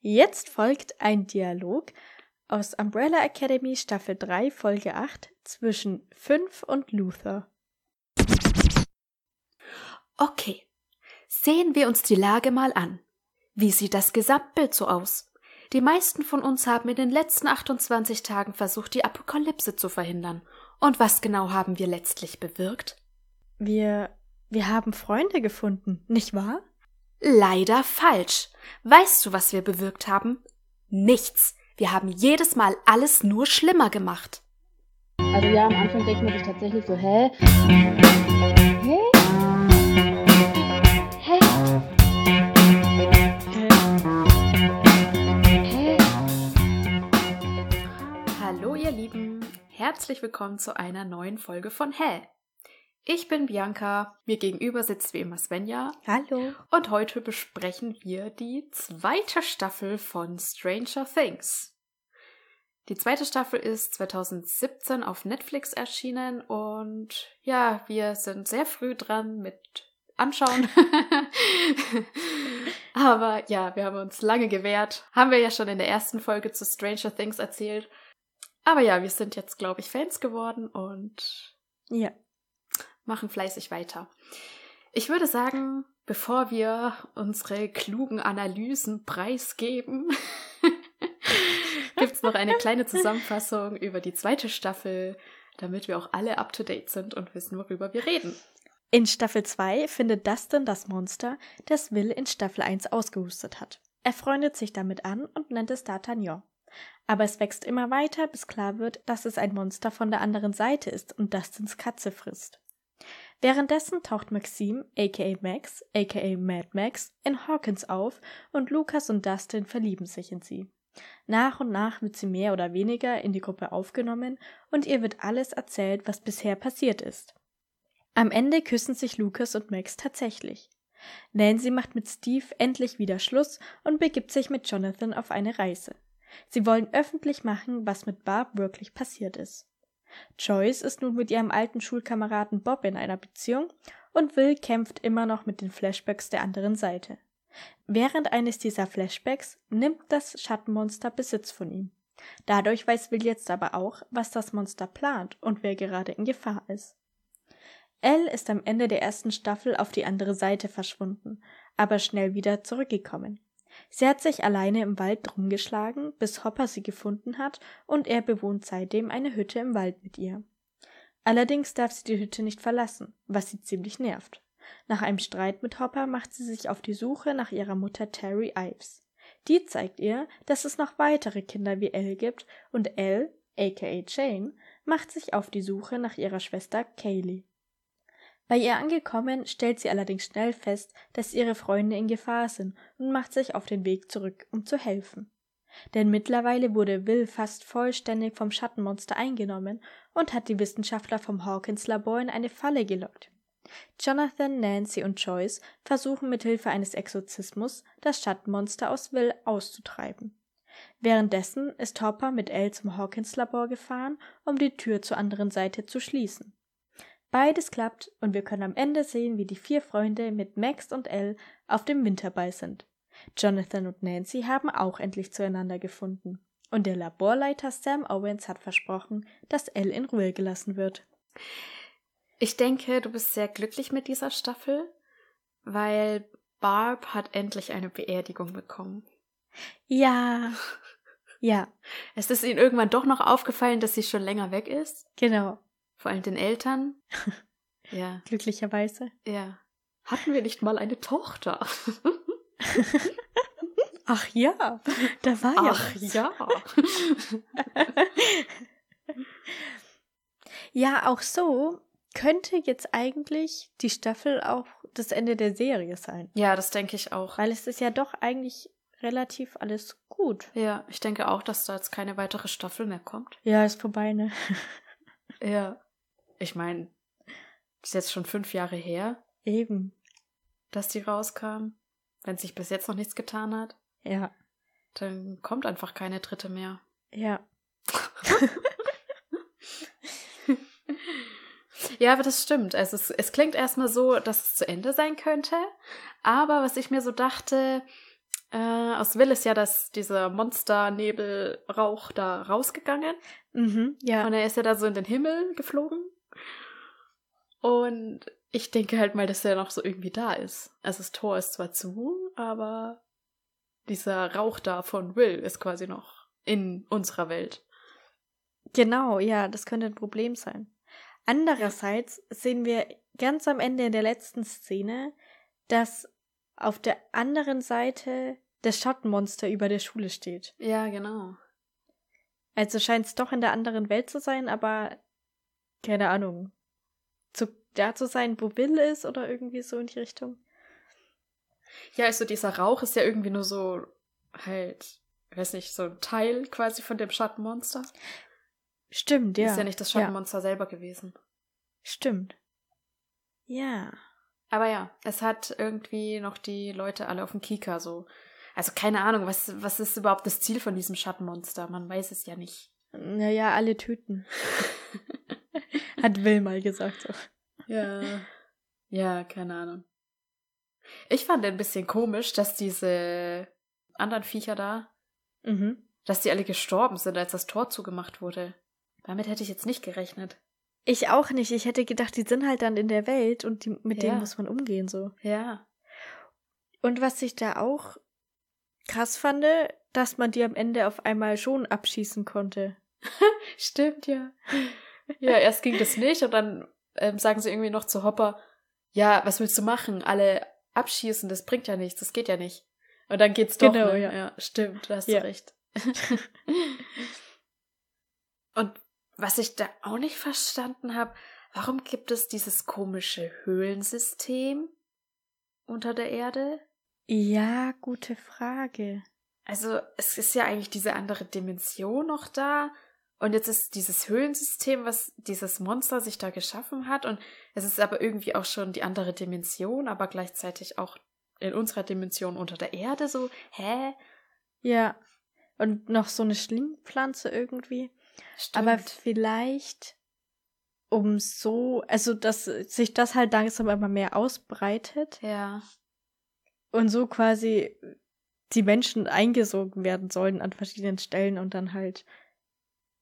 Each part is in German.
Jetzt folgt ein Dialog aus Umbrella Academy Staffel 3 Folge 8 zwischen Fünf und Luther. Okay, sehen wir uns die Lage mal an. Wie sieht das Gesamtbild so aus? Die meisten von uns haben in den letzten 28 Tagen versucht, die Apokalypse zu verhindern. Und was genau haben wir letztlich bewirkt? Wir, wir haben Freunde gefunden, nicht wahr? Leider falsch. Weißt du, was wir bewirkt haben? Nichts. Wir haben jedes Mal alles nur schlimmer gemacht. Also ja, am Anfang denkt man sich tatsächlich so, hä? Hä? Hä? Hä? Hallo ihr Lieben, herzlich willkommen zu einer neuen Folge von Hä? Ich bin Bianca, mir gegenüber sitzt wie immer Svenja Hallo. und heute besprechen wir die zweite Staffel von Stranger Things. Die zweite Staffel ist 2017 auf Netflix erschienen und ja, wir sind sehr früh dran mit anschauen. Aber ja, wir haben uns lange gewehrt. Haben wir ja schon in der ersten Folge zu Stranger Things erzählt. Aber ja, wir sind jetzt, glaube ich, Fans geworden und Ja. Machen fleißig weiter. Ich würde sagen, bevor wir unsere klugen Analysen preisgeben, gibt's noch eine kleine Zusammenfassung über die zweite Staffel, damit wir auch alle up-to-date sind und wissen, worüber wir reden. In Staffel 2 findet Dustin das Monster, das Will in Staffel 1 ausgehustet hat. Er freundet sich damit an und nennt es D'Artagnan. Aber es wächst immer weiter, bis klar wird, dass es ein Monster von der anderen Seite ist und Dustins Katze frisst. Währenddessen taucht Maxime, aka Max, aka Mad Max, in Hawkins auf und Lucas und Dustin verlieben sich in sie. Nach und nach wird sie mehr oder weniger in die Gruppe aufgenommen und ihr wird alles erzählt, was bisher passiert ist. Am Ende küssen sich Lucas und Max tatsächlich. Nancy macht mit Steve endlich wieder Schluss und begibt sich mit Jonathan auf eine Reise. Sie wollen öffentlich machen, was mit Barb wirklich passiert ist. Joyce ist nun mit ihrem alten Schulkameraden Bob in einer Beziehung und Will kämpft immer noch mit den Flashbacks der anderen Seite. Während eines dieser Flashbacks nimmt das Schattenmonster Besitz von ihm. Dadurch weiß Will jetzt aber auch, was das Monster plant und wer gerade in Gefahr ist. Elle ist am Ende der ersten Staffel auf die andere Seite verschwunden, aber schnell wieder zurückgekommen. Sie hat sich alleine im Wald rumgeschlagen, bis Hopper sie gefunden hat, und er bewohnt seitdem eine Hütte im Wald mit ihr. Allerdings darf sie die Hütte nicht verlassen, was sie ziemlich nervt. Nach einem Streit mit Hopper macht sie sich auf die Suche nach ihrer Mutter Terry Ives. Die zeigt ihr, dass es noch weitere Kinder wie Elle gibt, und Elle, aka Jane, macht sich auf die Suche nach ihrer Schwester Kaylee. Bei ihr angekommen, stellt sie allerdings schnell fest, dass ihre Freunde in Gefahr sind und macht sich auf den Weg zurück, um zu helfen. Denn mittlerweile wurde Will fast vollständig vom Schattenmonster eingenommen und hat die Wissenschaftler vom Hawkins Labor in eine Falle gelockt. Jonathan, Nancy und Joyce versuchen mit Hilfe eines Exorzismus, das Schattenmonster aus Will auszutreiben. Währenddessen ist Hopper mit Elle zum Hawkins Labor gefahren, um die Tür zur anderen Seite zu schließen. Beides klappt und wir können am Ende sehen, wie die vier Freunde mit Max und Elle auf dem Winterball sind. Jonathan und Nancy haben auch endlich zueinander gefunden. Und der Laborleiter Sam Owens hat versprochen, dass Elle in Ruhe gelassen wird. Ich denke, du bist sehr glücklich mit dieser Staffel, weil Barb hat endlich eine Beerdigung bekommen. Ja. Ja, Es ist ihnen irgendwann doch noch aufgefallen, dass sie schon länger weg ist. genau. Vor allem den Eltern. Ja, Glücklicherweise. ja. Hatten wir nicht mal eine Tochter? Ach ja, da war ja. Ach ja. Ja, auch so könnte jetzt eigentlich die Staffel auch das Ende der Serie sein. Ja, das denke ich auch. Weil es ist ja doch eigentlich relativ alles gut. Ja, ich denke auch, dass da jetzt keine weitere Staffel mehr kommt. Ja, ist vorbei, ne? Ja. Ich meine, ist jetzt schon fünf Jahre her, Eben. dass die rauskam. Wenn sich bis jetzt noch nichts getan hat, Ja, dann kommt einfach keine dritte mehr. ja. Ja, aber das stimmt. Also es, es klingt erstmal so, dass es zu Ende sein könnte. Aber was ich mir so dachte, Äh, aus Will ist ja das, dieser Monster-Nebelrauch da rausgegangen. Mhm, ja. Und er ist ja da so in den Himmel geflogen. Und ich denke halt mal, dass er noch so irgendwie da ist. Also das Tor ist zwar zu, aber dieser Rauch da von Will ist quasi noch in unserer Welt. Genau, ja, das könnte ein Problem sein. Andererseits sehen wir ganz am Ende in der letzten Szene, dass auf der anderen Seite das Schattenmonster über der Schule steht. Ja, genau. Also scheint es doch in der anderen Welt zu sein, aber keine Ahnung. Zu da zu sein, wo Bill ist oder irgendwie so in die Richtung. Ja, also dieser Rauch ist ja irgendwie nur so halt, weiß nicht, so ein Teil quasi von dem Schattenmonster. Stimmt, ja. Ist ja nicht das Ja. Schattenmonster selber gewesen. Stimmt. Ja. Aber ja, es hat irgendwie noch die Leute alle auf dem Kika so. Also keine Ahnung, was, was ist überhaupt das Ziel von diesem Schattenmonster? Man weiß es ja nicht. Naja, alle töten. Hat Will mal gesagt. So. Ja. Ja, keine Ahnung. Ich fand ein bisschen komisch, dass diese anderen Viecher da, Mhm. dass die alle gestorben sind, als das Tor zugemacht wurde. Damit hätte ich jetzt nicht gerechnet. Ich auch nicht. Ich hätte gedacht, die sind halt dann in der Welt und die, mit Ja. denen muss man umgehen so. Ja. Und was ich da auch krass fand, dass man die am Ende auf einmal schon abschießen konnte. Stimmt, ja. Ja, erst ging das nicht und dann ähm, sagen sie irgendwie noch zu Hopper, ja, was willst du machen? Alle abschießen, das bringt ja nichts, das geht ja nicht. Und dann geht's doch. Genau, ne? ja. ja. Stimmt, da hast Ja. du recht. und was ich da auch nicht verstanden habe, warum gibt es dieses komische Höhlensystem unter der Erde? Ja, gute Frage. Also, es ist ja eigentlich diese andere Dimension noch da. Und jetzt ist dieses Höhlensystem, was dieses Monster sich da geschaffen hat. Und es ist aber irgendwie auch schon die andere Dimension, aber gleichzeitig auch in unserer Dimension unter der Erde so. Hä? Ja. Und noch so eine Schlingpflanze irgendwie. Stimmt. Aber vielleicht um so, also dass sich das halt langsam immer mehr ausbreitet ja. und so quasi die Menschen eingesogen werden sollen an verschiedenen Stellen und dann halt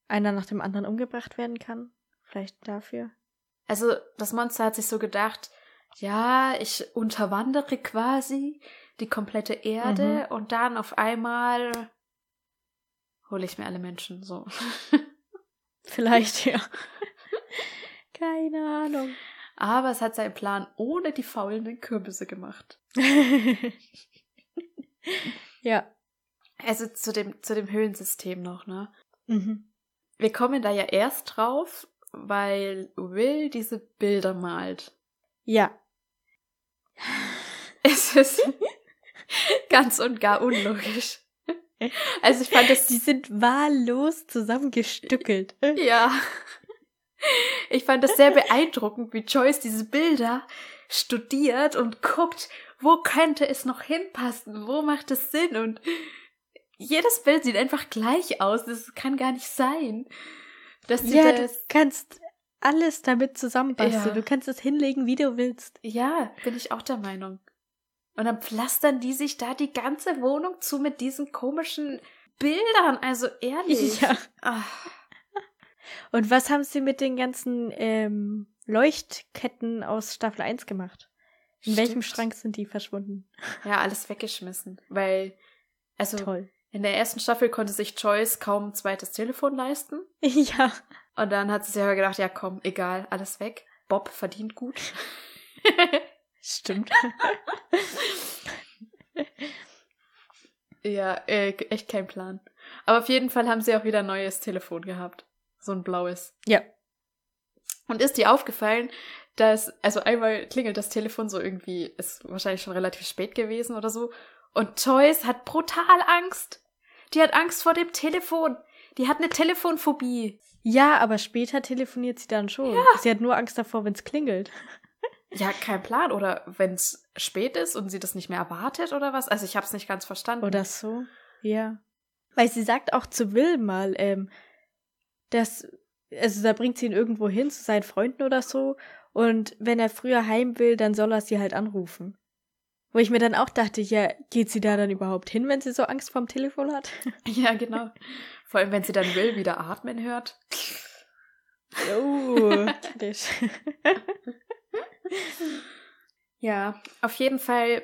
einer nach dem anderen umgebracht werden kann. Vielleicht dafür. Also, das Monster hat sich so gedacht, ja, ich unterwandere quasi die komplette Erde und dann auf einmal hole ich mir alle Menschen so. Vielleicht, ja. Keine Ahnung. Aber es hat seinen Plan ohne die faulenden Kürbisse gemacht. ja. Also zu dem, zu dem Höhlensystem noch, ne? Mhm. Wir kommen da ja erst drauf, weil Will diese Bilder malt. Ja. Es ist ganz und gar unlogisch. Also ich fand das Die sind wahllos zusammengestückelt. Ja. Ich fand das sehr beeindruckend, wie Joyce diese Bilder studiert und guckt, wo könnte es noch hinpassen, wo macht es Sinn und jedes Bild sieht einfach gleich aus. Das kann gar nicht sein. Dass Ja, du das. kannst alles damit zusammenbasteln. Ja. Du kannst es hinlegen, wie du willst. Ja, bin ich auch der Meinung. Und dann pflastern die sich da die ganze Wohnung zu mit diesen komischen Bildern. Also ehrlich. Ja. Ah. Und was haben sie mit den ganzen ähm, Leuchtketten aus Staffel 1 gemacht? In welchem Stimmt. Schrank sind die verschwunden? Ja, alles weggeschmissen. Weil, also Toll. In der ersten Staffel konnte sich Joyce kaum ein zweites Telefon leisten. Ja. Und dann hat sie sich aber gedacht, ja komm, egal, alles weg. Bob verdient gut. Stimmt. ja, äh, echt kein Plan. Aber auf jeden Fall haben sie auch wieder ein neues Telefon gehabt. So ein blaues. ja. Und ist dir aufgefallen, dass, also einmal klingelt das Telefon so irgendwie, ist wahrscheinlich schon relativ spät gewesen oder so. Und Joyce hat brutal Angst. Die hat Angst vor dem Telefon. Die hat eine Telefonphobie. Ja, aber später telefoniert sie dann schon. Sie hat nur Angst davor, wenn es klingelt. Ja, kein Plan. Oder wenn es spät ist und sie das nicht mehr erwartet oder was. Also ich habe es nicht ganz verstanden. Oder so. Ja. Weil sie sagt auch zu Will mal, ähm, dass, also da bringt sie ihn irgendwo hin zu seinen Freunden oder so. Und wenn er früher heim will, dann soll er sie halt anrufen. Wo ich mir dann auch dachte, ja, geht sie da dann überhaupt hin, wenn sie so Angst vorm Telefon hat? Ja, genau. Vor allem, wenn sie dann will, wieder atmen hört. Oh, kritisch. Ja, auf jeden Fall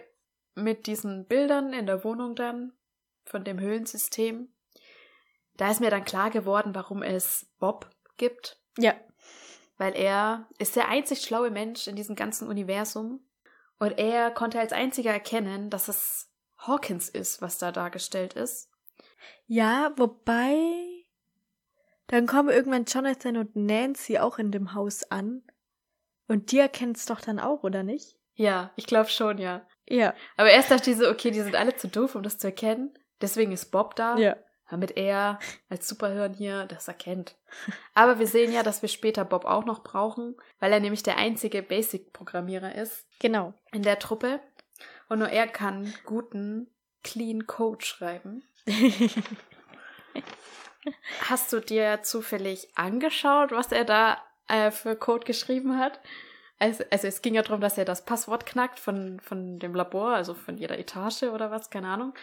mit diesen Bildern in der Wohnung dann von dem Höhlensystem. Da ist mir dann klar geworden, warum es Bob gibt. Ja. Weil er ist der einzig schlaue Mensch in diesem ganzen Universum. Und er konnte als einziger erkennen, dass es Hawkins ist, was da dargestellt ist. Ja, wobei. Dann kommen irgendwann Jonathan und Nancy auch in dem Haus an. Und die erkennen es doch dann auch, oder nicht? Ja, ich glaube schon, ja. Ja. Aber erst dachte ich so, okay, die sind alle zu doof, um das zu erkennen. Deswegen ist Bob da. Ja. Damit er als Superhirn hier das erkennt. Aber wir sehen ja, dass wir später Bob auch noch brauchen, weil er nämlich der einzige Basic-Programmierer ist Genau. in der Truppe. Und nur er kann guten, clean Code schreiben. Hast du dir zufällig angeschaut, was er da äh, für Code geschrieben hat? Also, also es ging ja darum, dass er das Passwort knackt von, von dem Labor, also von jeder Etage oder was, keine Ahnung.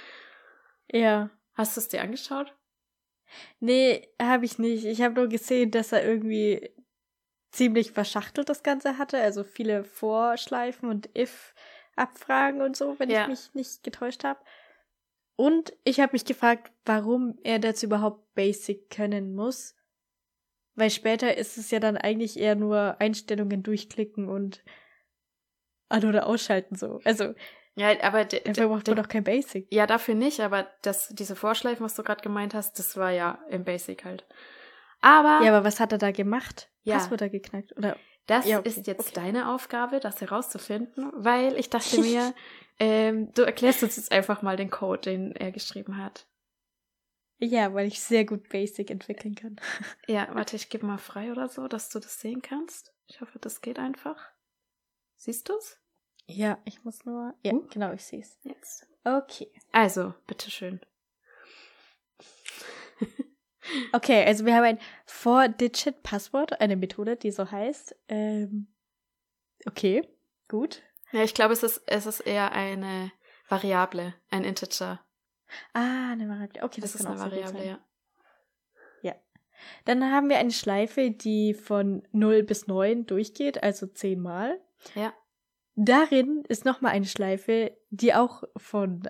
ja. Hast du es dir angeschaut? Nee, habe ich nicht. Ich habe nur gesehen, dass er irgendwie ziemlich verschachtelt das Ganze hatte. Also viele Vorschleifen und If-Abfragen und so, wenn Ja. ich mich nicht getäuscht habe. Und ich habe mich gefragt, warum er dazu überhaupt Basic können muss. Weil später ist es ja dann eigentlich eher nur Einstellungen durchklicken und an- oder ausschalten so. Also, Ja, aber dafür braucht man doch kein Basic. ja, dafür nicht, aber das, diese Vorschleifen, was du gerade gemeint hast, das war ja im Basic halt. Aber Ja, aber was hat er da gemacht? Ja. Passwörter geknackt? Oder Das Ja, okay, ist jetzt okay. deine Aufgabe, das herauszufinden, weil ich dachte mir, ähm, du erklärst uns jetzt einfach mal den Code, den er geschrieben hat. Ja, weil ich sehr gut Basic entwickeln kann. Ja, warte, ich gebe mal frei oder so, dass du das sehen kannst. Ich hoffe, das geht einfach. Siehst du's? Ja, ich muss nur. Ja, Uh. genau, ich sehe es. Jetzt. Okay. Also, bitteschön. Okay, also wir haben ein Four-Digit-Passwort, eine Methode, die so heißt. Ähm, okay, gut. Ja, ich glaube, es ist, es ist eher eine Variable, ein Integer. Ah, eine Variable. Okay, das, Das, ist eine Variable, sein. ja. Dann haben wir eine Schleife, die von 0 bis 9 durchgeht, also 10 Mal. Ja. Darin ist nochmal eine Schleife, die auch von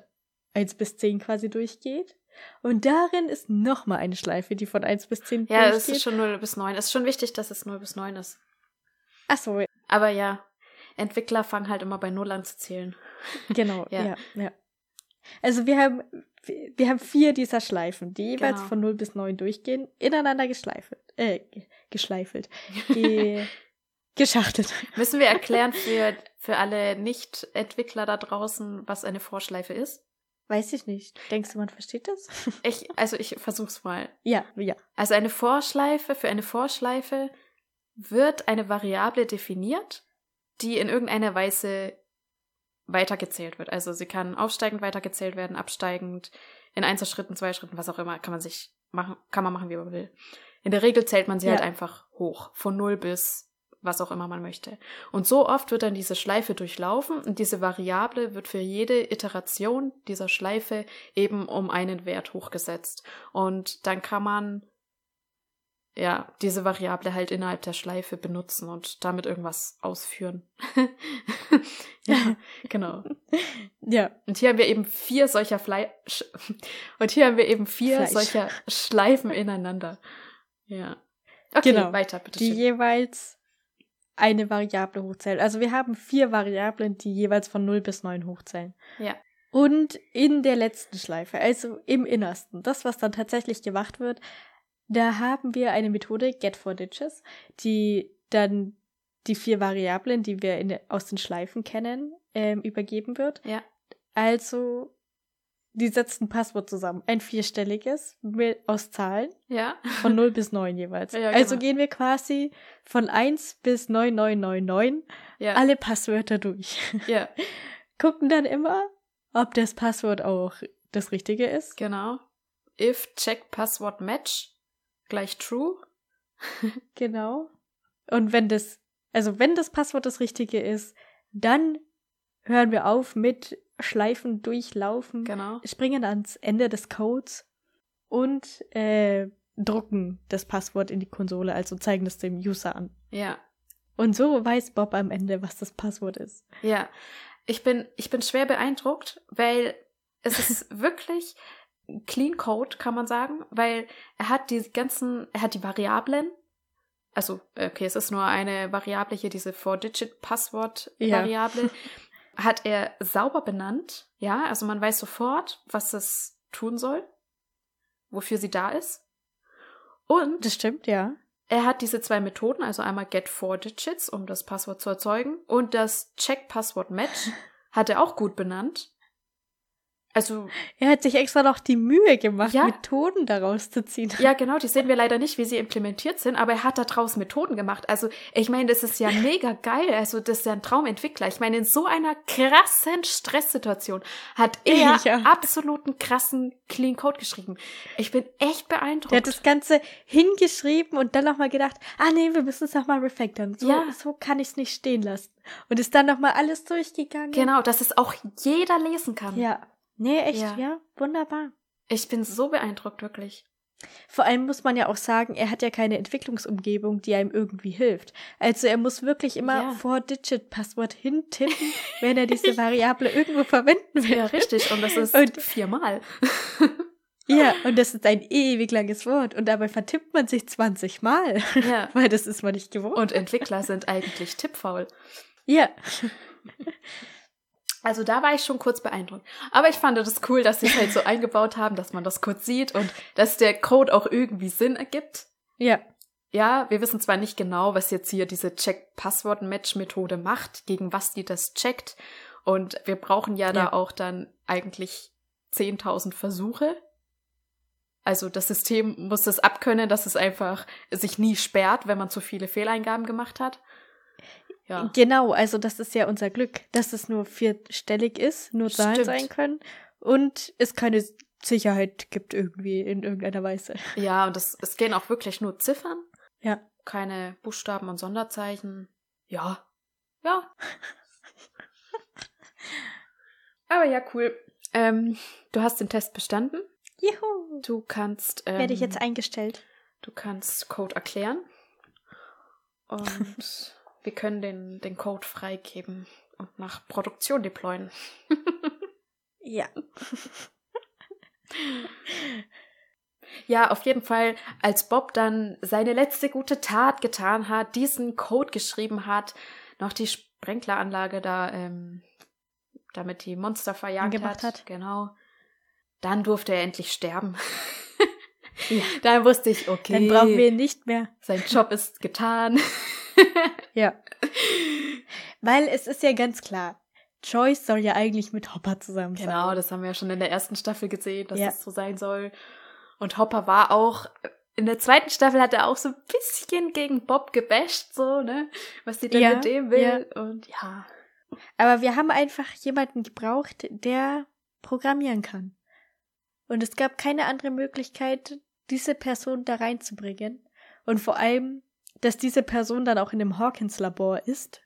1 bis 10 quasi durchgeht. Und darin ist nochmal eine Schleife, die von 1 bis 10 Ja, es durchgeht. ist schon 0 bis 9. Es ist schon wichtig, dass es 0 bis 9 ist. Ach so, Aber ja, Entwickler fangen halt immer bei 0 an zu zählen. Genau, Ja. ja. ja, Also wir haben, wir haben vier dieser Schleifen, die jeweils Genau. von 0 bis 9 durchgehen, ineinander geschleifelt, äh, ge- geschleifelt, ge geschachtelt. Müssen wir erklären für, für alle Nicht-Entwickler da draußen, was eine Vorschleife ist? Weiß ich nicht. Denkst du, man versteht das? Ich, also ich versuch's mal. ja, ja. Also eine Vorschleife, für eine Vorschleife wird eine Variable definiert, die in irgendeiner Weise weitergezählt wird. Also sie kann aufsteigend weitergezählt werden, absteigend, in Einzelschritten, zwei Schritten, was auch immer, kann man sich machen, kann man machen, wie man will. In der Regel zählt man sie Ja. halt einfach hoch, von null bis was auch immer man möchte. Und so oft wird dann diese Schleife durchlaufen und diese Variable wird für jede Iteration dieser Schleife eben um einen Wert hochgesetzt. Und dann kann man ja diese Variable halt innerhalb der Schleife benutzen und damit irgendwas ausführen. ja, genau. Ja, Und hier haben wir eben vier solcher Fle Sch und hier haben wir eben vier Fleisch. solcher Schleifen ineinander. Ja. Okay, Genau. weiter, bitte die schön. jeweils eine Variable hochzählen. Also wir haben vier Variablen, die jeweils von 0 bis 9 hochzählen. Ja. Und in der letzten Schleife, also im Innersten, das, was dann tatsächlich gemacht wird, da haben wir eine Methode, get for digits, die dann die vier Variablen, die wir in aus den Schleifen kennen, ähm, übergeben wird. Ja. Also, die setzt ein Passwort zusammen, ein vierstelliges mit, aus Zahlen Ja. von 0 bis 9 jeweils. Ja, Also genau. gehen wir quasi von 1 bis 9999 Ja. alle Passwörter durch. ja. Gucken dann immer, ob das Passwort auch das Richtige ist. Genau. If check Passwort match gleich true. Genau. Und wenn das, also wenn das Passwort das Richtige ist, dann hören wir auf mit Schleifen durchlaufen, Genau. springen ans Ende des Codes und äh, drucken das Passwort in die Konsole, also zeigen das dem User an. Ja. Und so weiß Bob am Ende, was das Passwort ist. Ja. Ich bin, ich bin schwer beeindruckt, weil es ist wirklich Clean Code, kann man sagen, weil er hat die ganzen, er hat die Variablen, also, okay, es ist nur eine Variable hier, diese Four-Digit-Passwort-Variable, hat er sauber benannt, ja, also man weiß sofort, was es tun soll, wofür sie da ist. Und Das stimmt, ja. er hat diese zwei Methoden, also einmal get four digits, um das Passwort zu erzeugen, und das check Passwort match hat er auch gut benannt. Also, Er hat sich extra noch die Mühe gemacht, Ja. Methoden daraus zu ziehen. ja, genau, die sehen wir leider nicht, wie sie implementiert sind, aber er hat da draußen Methoden gemacht. Also, ich meine, das ist ja mega geil. Also, das ist ja ein Traumentwickler. Ich meine, in so einer krassen Stresssituation hat er Ja. absoluten krassen Clean Code geschrieben. Ich bin echt beeindruckt. Der hat das Ganze hingeschrieben und dann nochmal gedacht, ah nee, wir müssen es nochmal refactoren. So, Ja. so kann ich es nicht stehen lassen. Und ist dann nochmal alles durchgegangen. genau, dass es auch jeder lesen kann. Ja. Nee, echt, Ja. ja. Wunderbar. Ich bin so beeindruckt, wirklich. Vor allem muss man ja auch sagen, er hat ja keine Entwicklungsumgebung, die einem irgendwie hilft. Also er muss wirklich immer Ja. Four-Digit-Passwort hintippen, wenn er diese Variable irgendwo verwenden will. Ja, richtig. Und das ist Und- viermal. Ja, und das ist ein ewig langes Wort. Und dabei vertippt man sich 20 Mal. Ja. Weil das ist man nicht gewohnt. Und Entwickler sind eigentlich tippfaul. ja. Also da war ich schon kurz beeindruckt. Aber ich fand das cool, dass sie es halt so eingebaut haben, dass man das kurz sieht und dass der Code auch irgendwie Sinn ergibt. Ja. Ja, wir wissen zwar nicht genau, was jetzt hier diese Check-Passwort-Match-Methode macht, gegen was die das checkt. Und wir brauchen ja, da Ja. auch dann eigentlich 10.000 Versuche. Also das System muss das abkönnen, dass es einfach sich nie sperrt, wenn man zu viele Fehleingaben gemacht hat. Ja. Genau, also das ist ja unser Glück, dass es nur vierstellig ist, nur Zahlen sein können und es keine Sicherheit gibt irgendwie in irgendeiner Weise. Ja, und das, es gehen auch wirklich nur Ziffern. Ja. Keine Buchstaben und Sonderzeichen. Ja. Ja. Aber ja, cool. Ähm, du hast den Test bestanden. Juhu. Du kannst. Ähm, Werde ich jetzt eingestellt. Du kannst Code erklären. Und wir können den, den Code freigeben und nach Produktion deployen. Ja. Ja, auf jeden Fall, als Bob dann seine letzte gute Tat getan hat, diesen Code geschrieben hat, noch die Sprenkleranlage da, ähm, damit die Monster verjagt hat. hat. Genau. Dann durfte er endlich sterben. Ja. Dann wusste ich, okay, Dann brauchen wir ihn nicht mehr. sein Job ist getan. Ja. Weil es ist ja ganz klar, Joyce soll ja eigentlich mit Hopper zusammen sein. Genau, das haben wir ja schon in der ersten Staffel gesehen, dass Ja. das so sein soll. Und Hopper war auch, in der zweiten Staffel hat er auch so ein bisschen gegen Bob gebasht, so, ne? Was sie denn Ja, mit dem will. Und ja. Aber wir haben einfach jemanden gebraucht, der programmieren kann. Und es gab keine andere Möglichkeit, diese Person da reinzubringen. Und vor allem, dass diese Person dann auch in dem Hawkins-Labor ist,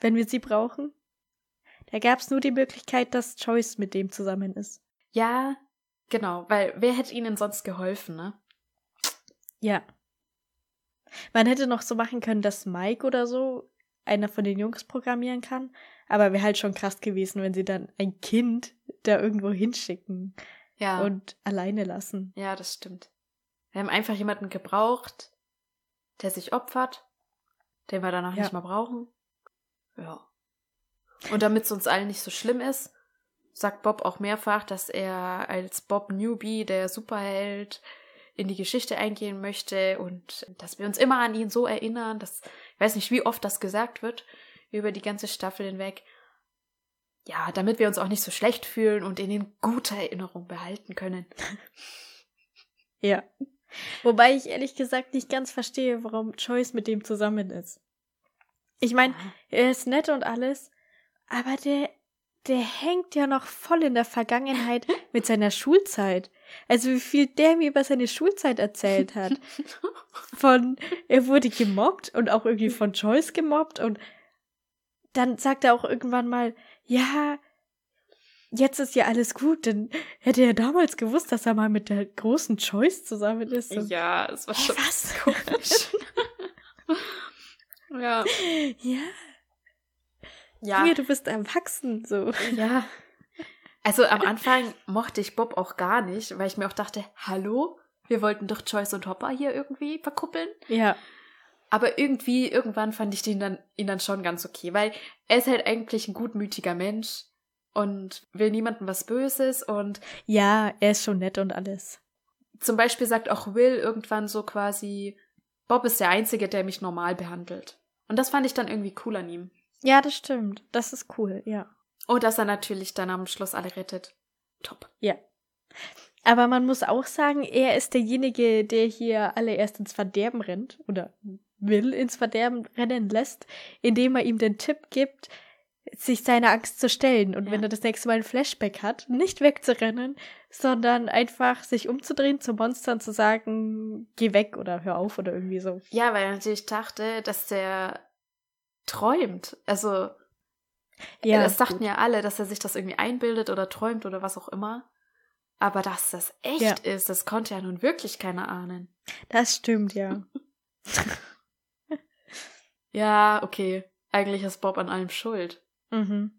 wenn wir sie brauchen. Da gab es nur die Möglichkeit, dass Joyce mit dem zusammen ist. Ja, genau, weil wer hätte ihnen sonst geholfen, ne? Ja. Man hätte noch so machen können, dass Mike oder so einer von den Jungs programmieren kann. Aber wäre halt schon krass gewesen, wenn sie dann ein Kind da irgendwo hinschicken Ja. und alleine lassen. ja, das stimmt. Wir haben einfach jemanden gebraucht, der sich opfert, den wir danach Ja. nicht mehr brauchen. Ja. Und damit es uns allen nicht so schlimm ist, sagt Bob auch mehrfach, dass er als Bob Newbie, der Superheld, in die Geschichte eingehen möchte und dass wir uns immer an ihn so erinnern, dass, ich weiß nicht, wie oft das gesagt wird, über die ganze Staffel hinweg. Ja, damit wir uns auch nicht so schlecht fühlen und ihn in guter Erinnerung behalten können. Ja. Wobei ich ehrlich gesagt nicht ganz verstehe, warum Joyce mit dem zusammen ist. Ich meine, er ist nett und alles, aber der, der hängt ja noch voll in der Vergangenheit mit seiner Schulzeit. Also wie viel der mir über seine Schulzeit erzählt hat. Von, er wurde gemobbt und auch irgendwie von Joyce gemobbt und dann sagt er auch irgendwann mal, ja, jetzt ist ja alles gut, denn hätte er damals gewusst, dass er mal mit der großen Choice zusammen ist. Und Ja, es war Hä, schon was? komisch. ja. ja, Ja. Hier, du bist erwachsen, so. Ja. Also am Anfang mochte ich Bob auch gar nicht, weil ich mir auch dachte, hallo, wir wollten doch Joyce und Hopper hier irgendwie verkuppeln. Ja, Aber irgendwie, irgendwann fand ich den dann, ihn dann schon ganz okay, weil er ist halt eigentlich ein gutmütiger Mensch und will niemandem was Böses und ja, er ist schon nett und alles. zum Beispiel sagt auch Will irgendwann so quasi, Bob ist der Einzige, der mich normal behandelt. Und das fand ich dann irgendwie cool an ihm. Ja, das stimmt. Das ist cool, ja. Und dass er natürlich dann am Schluss alle rettet. Top. Ja. Aber man muss auch sagen, er ist derjenige, der hier alle erst ins Verderben rennt oder will ins Verderben rennen lässt, indem er ihm den Tipp gibt, sich seiner Angst zu stellen und Ja. wenn er das nächste Mal ein Flashback hat, nicht wegzurennen, sondern einfach sich umzudrehen zum Monster und zu sagen, geh weg oder hör auf oder irgendwie so. Ja, weil er natürlich dachte, dass der träumt. Also, Ja, das dachten gut. ja alle, dass er sich das irgendwie einbildet oder träumt oder was auch immer. Aber dass das echt Ja. ist, das konnte ja nun wirklich keiner ahnen. Das stimmt, ja. Ja, okay. Eigentlich ist Bob an allem schuld. Mhm.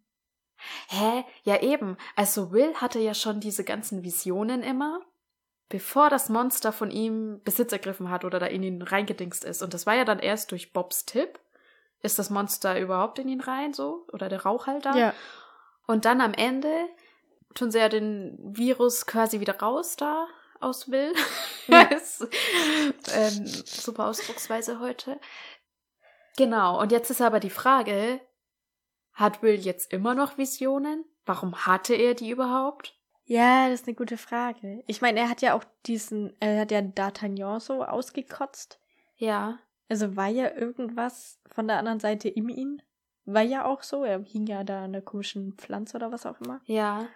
Hä? Ja, eben. Also Will hatte ja schon diese ganzen Visionen immer, bevor das Monster von ihm Besitz ergriffen hat oder da in ihn reingedingst ist. Und das war ja dann erst durch Bobs Tipp. Ist das Monster überhaupt in ihn rein, so? Oder der Rauch halt da? Ja. Und dann am Ende tun sie ja den Virus quasi wieder raus da aus Will. Ja. Ist, ähm, super Ausdrucksweise heute. Genau, und jetzt ist aber die Frage, hat Will jetzt immer noch Visionen? Warum hatte er die überhaupt? Ja, das ist eine gute Frage. Ich meine, er hat ja auch diesen, er hat ja D'Artagnan so ausgekotzt. Ja. Also war ja irgendwas von der anderen Seite in ihm. War ja auch so. Er hing ja da an der komischen Pflanze oder was auch immer. Ja.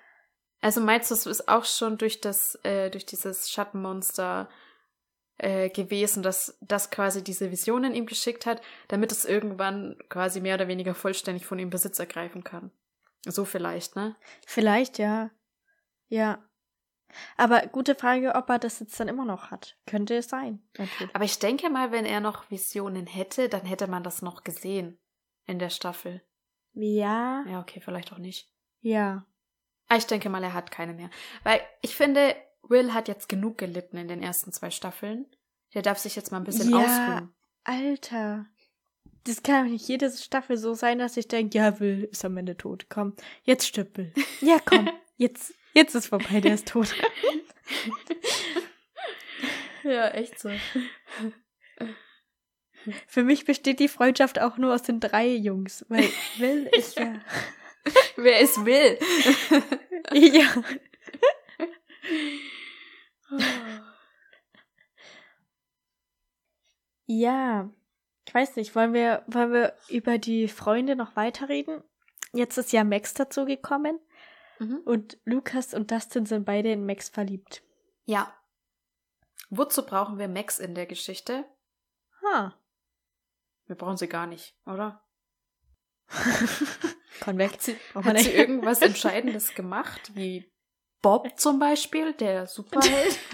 Also meinst du, es ist auch schon durch das, äh, durch dieses Schattenmonster äh, gewesen, dass das quasi diese Visionen ihm geschickt hat, damit es irgendwann quasi mehr oder weniger vollständig von ihm Besitz ergreifen kann. So vielleicht, ne? Vielleicht, ja. Ja. Aber gute Frage, ob er das jetzt dann immer noch hat. Könnte es sein, natürlich. Aber ich denke mal, wenn er noch Visionen hätte, dann hätte man das noch gesehen in der Staffel. Ja, Ja, okay, vielleicht auch nicht. ja. Aber ich denke mal, er hat keine mehr. Weil ich finde, Will hat jetzt genug gelitten in den ersten zwei Staffeln. Der darf sich jetzt mal ein bisschen Ja. ausruhen. Alter. Das kann doch nicht jede Staffel so sein, dass ich denke, ja, Will ist am Ende tot. Komm, jetzt stirbt Will. Ja, komm, jetzt, jetzt ist vorbei, der ist tot. Ja, echt so. Für mich besteht die Freundschaft auch nur aus den drei Jungs, weil Will ist ja. Wer es will. ja. Ja. Ich weiß nicht, wollen wir, wollen wir über die Freunde noch weiterreden? Jetzt ist ja Max dazu gekommen Mhm. und Lukas und Dustin sind beide in Max verliebt. Ja. Wozu brauchen wir Max in der Geschichte? Ha. Wir brauchen sie gar nicht, oder? Weg. Hat sie, man hat sie irgendwas Entscheidendes gemacht? Wie Bob zum Beispiel, der Superheld?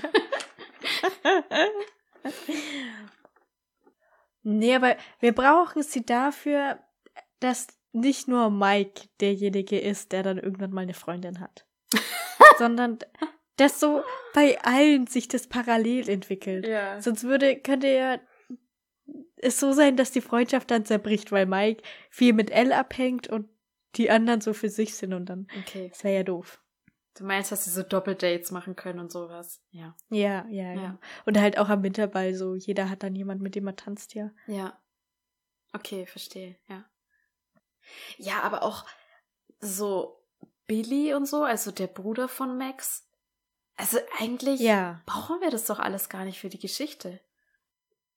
Nee, aber wir brauchen sie dafür, dass nicht nur Mike derjenige ist, der dann irgendwann mal eine Freundin hat. sondern dass so bei allen sich das parallel entwickelt. ja. Sonst würde, könnte ja es so sein, dass die Freundschaft dann zerbricht, weil Mike viel mit Elle abhängt und die anderen so für sich sind und dann, Okay. das wäre ja doof. Du meinst, dass sie so Doppeldates machen können und sowas? Ja. Ja, ja, ja, Ja. Und halt auch am Winterball so, jeder hat dann jemand, mit dem er tanzt, ja. Ja. Okay, verstehe, ja. Ja, aber auch so Billy und so, also der Bruder von Max. Also eigentlich Ja. brauchen wir das doch alles gar nicht für die Geschichte.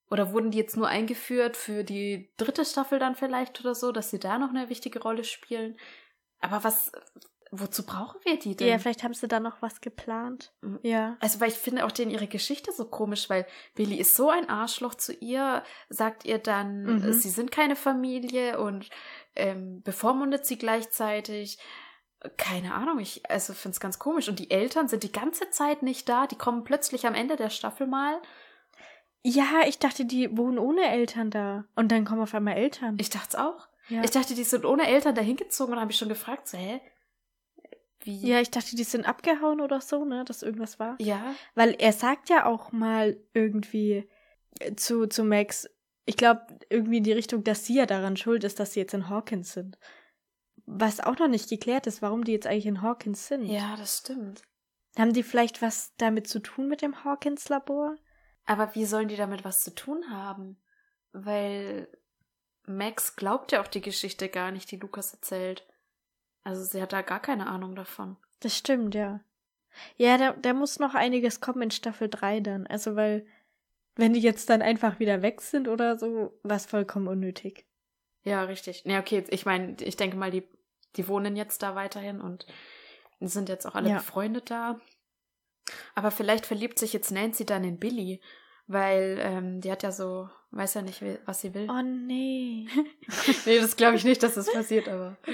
Oder wurden die jetzt nur eingeführt für die dritte Staffel dann vielleicht oder so, dass sie da noch eine wichtige Rolle spielen? Aber was, wozu brauchen wir die denn? Ja, vielleicht haben sie da noch was geplant. Mhm. Ja. Also, weil ich finde auch denen ihre Geschichte so komisch, weil Billy ist so ein Arschloch zu ihr, sagt ihr dann, Mhm. sie sind keine Familie und ähm, bevormundet sie gleichzeitig. Keine Ahnung, ich also finde es ganz komisch. Und die Eltern sind die ganze Zeit nicht da. Die kommen plötzlich am Ende der Staffel mal. Ja, ich dachte, die wohnen ohne Eltern da. Und dann kommen auf einmal Eltern. Ich dachte es auch. ja. Ich dachte, die sind ohne Eltern da hingezogen und habe ich schon gefragt, so, hä? Wie? ja, ich dachte, die sind abgehauen oder so, ne, dass irgendwas war. Ja. Weil er sagt ja auch mal irgendwie äh, zu, zu Max, ich glaube, irgendwie in die Richtung, dass sie ja daran schuld ist, dass sie jetzt in Hawkins sind. Was auch noch nicht geklärt ist, warum die jetzt eigentlich in Hawkins sind. Ja, das stimmt. Haben die vielleicht was damit zu tun mit dem Hawkins-Labor? Aber wie sollen die damit was zu tun haben? Weil Max glaubt ja auch die Geschichte gar nicht, die Lukas erzählt. Also sie hat da gar keine Ahnung davon. Das stimmt, ja. Ja, da, da muss noch einiges kommen in Staffel 3 dann. Also, weil, wenn die jetzt dann einfach wieder weg sind oder so, war es vollkommen unnötig. Ja, richtig. Ja, okay, ich meine, ich denke mal, die, die wohnen jetzt da weiterhin und sind jetzt auch alle Ja. befreundet da. Aber vielleicht verliebt sich jetzt Nancy dann in Billy, weil ähm, die hat ja so, weiß ja nicht, was sie will. Oh nee. Nee, das glaube ich nicht, dass das passiert, aber.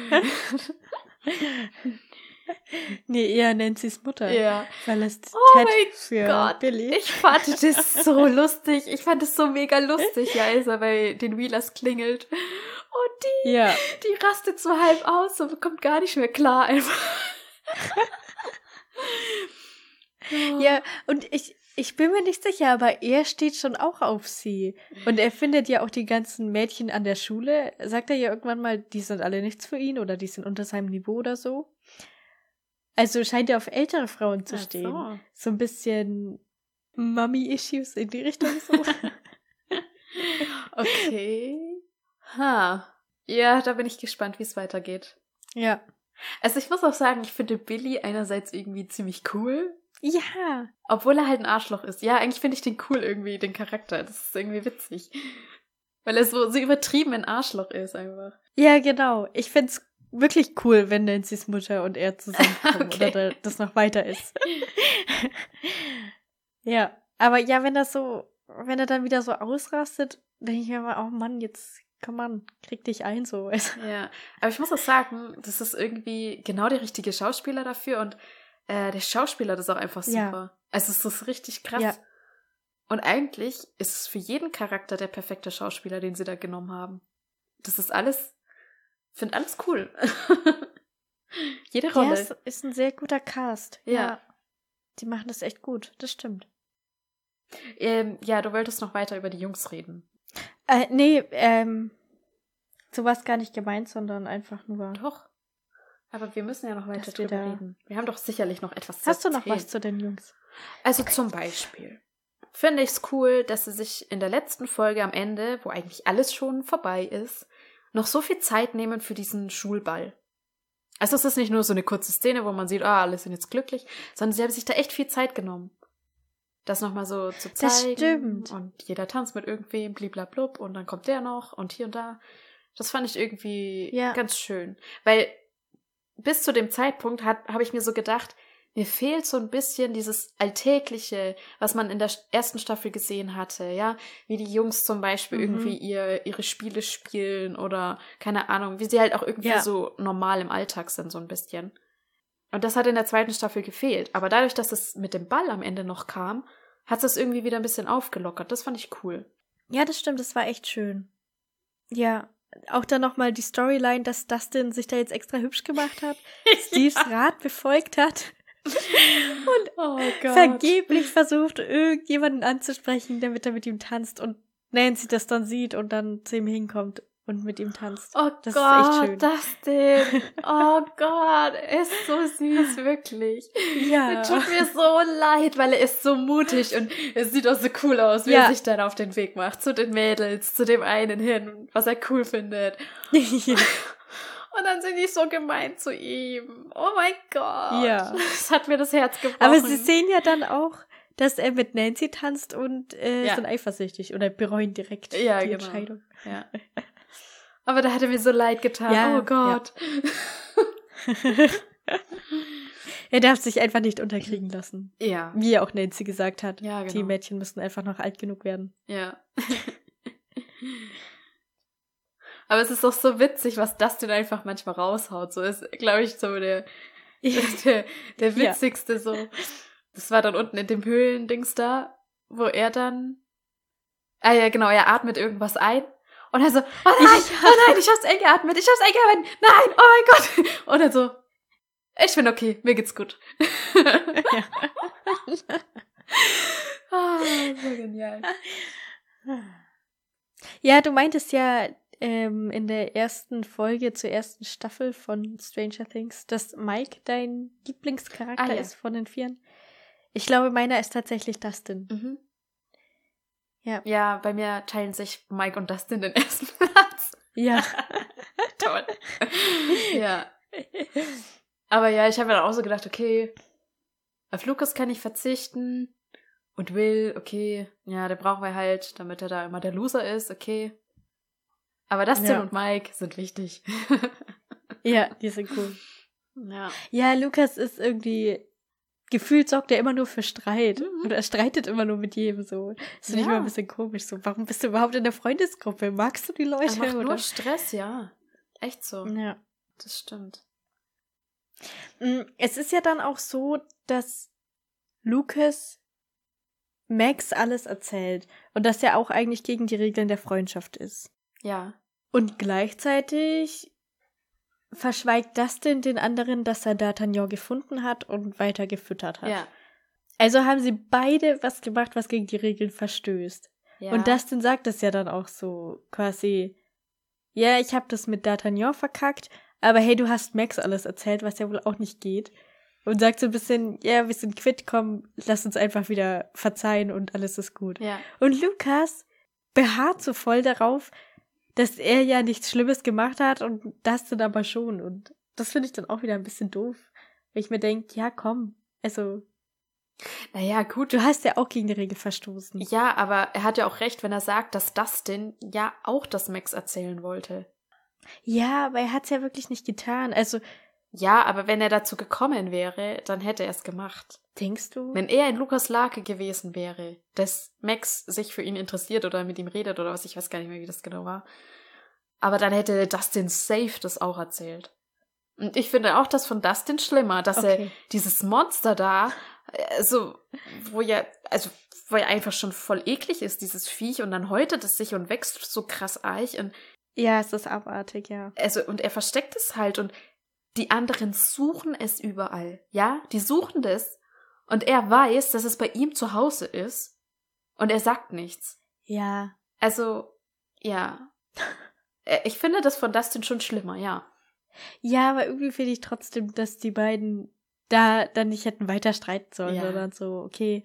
nee, eher Nancy's Mutter. ja. Verlässt Oh Ted mein für Gott, Billy. Ich fand das so lustig. Ich fand es so mega lustig, ja, als er bei den Wheelers klingelt. Und die, ja. die rastet so halb aus und kommt gar nicht mehr klar einfach. Ja, und ich, ich bin mir nicht sicher, aber er steht schon auch auf sie. Und er findet ja auch die ganzen Mädchen an der Schule, sagt er ja irgendwann mal, die sind alle nichts für ihn oder die sind unter seinem Niveau oder so. Also scheint er auf ältere Frauen zu Ach stehen. so. So ein bisschen Mummy-Issues in die Richtung so. Okay. Ha. Ja, da bin ich gespannt, wie es weitergeht. ja. Also ich muss auch sagen, ich finde Billy einerseits irgendwie ziemlich cool, Ja. obwohl er halt ein Arschloch ist. Ja, eigentlich finde ich den cool irgendwie, den Charakter. Das ist irgendwie witzig. Weil er so, so übertrieben ein Arschloch ist einfach. Ja, genau. Ich find's wirklich cool, wenn Nancy's Mutter und er zusammenkommen Okay. oder da, das noch weiter ist. ja, aber ja, wenn das so, wenn er dann wieder so ausrastet, denke ich mir mal, oh Mann, jetzt komm an, krieg dich ein so. Also, Ja, aber ich muss auch sagen, das ist irgendwie genau der richtige Schauspieler dafür und äh, der Schauspieler das ist auch einfach Ja. super. Also es ist richtig krass. Ja. Und eigentlich ist es für jeden Charakter der perfekte Schauspieler, den sie da genommen haben. Das ist alles, finde alles cool. Jede ja, Rolle. es ist ein sehr guter Cast. Ja. Die machen das echt gut, das stimmt. Ähm, ja, du wolltest noch weiter über die Jungs reden. Äh, nee, ähm, so war es gar nicht gemeint, sondern einfach nur. Doch. Aber wir müssen ja noch weiter wir drüber reden. Wir haben doch sicherlich noch etwas zu Hast du noch erzählen. was zu den Jungs? Also zum Beispiel finde ich es cool, dass sie sich in der letzten Folge am Ende, wo eigentlich alles schon vorbei ist, noch so viel Zeit nehmen für diesen Schulball. Also es ist nicht nur so eine kurze Szene, wo man sieht, ah, alle sind jetzt glücklich, sondern sie haben sich da echt viel Zeit genommen. Das nochmal so zu zeigen. Das stimmt. Und jeder tanzt mit irgendwem, bliblablub, und dann kommt der noch und hier und da. Das fand ich irgendwie Ja. ganz schön. Weil bis zu dem Zeitpunkt habe ich mir so gedacht, mir fehlt so ein bisschen dieses Alltägliche, was man in der ersten Staffel gesehen hatte, ja, wie die Jungs zum Beispiel Mhm. irgendwie ihr, ihre Spiele spielen oder keine Ahnung, wie sie halt auch irgendwie Ja. so normal im Alltag sind, so ein bisschen. Und das hat in der zweiten Staffel gefehlt. Aber dadurch, dass es mit dem Ball am Ende noch kam, hat es irgendwie wieder ein bisschen aufgelockert. Das fand ich cool. Ja, das stimmt, das war echt schön. Ja, auch dann nochmal die Storyline, dass Dustin sich da jetzt extra hübsch gemacht hat, Steves Rat befolgt hat und Oh vergeblich versucht, irgendjemanden anzusprechen, damit er mit ihm tanzt und Nancy das dann sieht und dann zu ihm hinkommt und mit ihm tanzt. Oh Das ist Gott, echt schön. Dustin. Oh Gott, er ist so süß, wirklich. Ja. Tut mir so leid, weil er ist so mutig und es sieht auch so cool aus, wie Ja. er sich dann auf den Weg macht. Zu den Mädels, zu dem einen hin, was er cool findet. Und dann sind die so gemein zu ihm. Oh mein Gott. Ja. Das hat mir das Herz gebrochen. Aber sie sehen ja dann auch, dass er mit Nancy tanzt und äh, Ja. sind eifersüchtig oder bereuen direkt Ja, die genau. Entscheidung. Ja. Aber da hat er mir so leid getan. Ja, oh Gott. Er darf sich einfach nicht unterkriegen lassen. Ja. Wie auch Nancy gesagt hat. Ja, Die genau. Mädchen müssen einfach noch alt genug werden. Ja. Aber es ist doch so witzig, was Dustin einfach manchmal raushaut. So ist, glaube ich, so der, der, der witzigste ja. so. Das war dann unten in dem Höhlendings da, wo er dann. Ah ja, genau, er atmet irgendwas ein. Und er so, oh nein, oh nein, ich hab's eingeatmet, ich hab's eingeatmet, nein, oh mein Gott. Und er so, ich bin okay, mir geht's gut. ja. oh, so genial. Ja, du meintest ja ähm, in der ersten Folge zur ersten Staffel von Stranger Things, dass Mike dein Lieblingscharakter ah, ja. ist von den Vieren. Ich glaube, meiner ist tatsächlich Dustin. Mhm. Ja. Ja, bei mir teilen sich Mike und Dustin den ersten Platz. Ja. Toll. ja. Aber ja, ich habe dann auch so gedacht, okay, auf Lukas kann ich verzichten. Und Will, okay, ja, der brauchen wir halt, damit er da immer der Loser ist, okay. Aber Dustin ja. und Mike sind wichtig. ja, die sind cool. Ja. Ja, Lukas ist irgendwie gefühlt sorgt er immer nur für Streit. Mhm. Und er streitet immer nur mit jedem so. Das finde ja. ich immer ein bisschen komisch. So, warum bist du überhaupt in der Freundesgruppe? Magst du die Leute? Er macht oder? nur Stress, ja. Echt so. Ja. Das stimmt. Mm, es ist ja dann auch so, dass Lucas Max alles erzählt und dass er auch eigentlich gegen die Regeln der Freundschaft ist. Ja. Und gleichzeitig verschweigt Dustin den anderen, dass er D'Artagnan gefunden hat und weiter gefüttert hat. Ja. Also haben sie beide was gemacht, was gegen die Regeln verstößt. Ja. Und Dustin sagt es ja dann auch so quasi, ja, ich habe das mit D'Artagnan verkackt, aber hey, du hast Max alles erzählt, was ja wohl auch nicht geht. Und sagt so ein bisschen, ja, wir sind quitt, komm, lass uns einfach wieder verzeihen und alles ist gut. Ja. Und Lukas beharrt so voll darauf, dass er ja nichts Schlimmes gemacht hat und das dann aber schon. Und das finde ich dann auch wieder ein bisschen doof. Weil ich mir denke, ja, komm, also. Naja, gut. Du hast ja auch gegen die Regel verstoßen. Ja, aber er hat ja auch recht, wenn er sagt, dass Dustin ja auch das Max erzählen wollte. Ja, aber er hat es ja wirklich nicht getan. Also. Ja, aber wenn er dazu gekommen wäre, dann hätte er es gemacht. Denkst du? Wenn er in Lukas Lage gewesen wäre, dass Max sich für ihn interessiert oder mit ihm redet oder was, ich weiß gar nicht mehr, wie das genau war. Aber dann hätte Dustin safe das auch erzählt. Und ich finde auch das von Dustin schlimmer, dass okay. er dieses Monster da, also, wo ja, also, wo ja einfach schon voll eklig ist, dieses Viech, und dann häutet es sich und wächst so krass eich und. Ja, es ist abartig, ja. Also, und er versteckt es halt und die anderen suchen es überall, ja? Die suchen das und er weiß, dass es bei ihm zu Hause ist. Und er sagt nichts. Ja. Also, ja. Äh, ich finde das von Dustin schon schlimmer, ja. Ja, aber irgendwie finde ich trotzdem, dass die beiden da dann nicht hätten weiter streiten sollen, ja. sondern so, okay,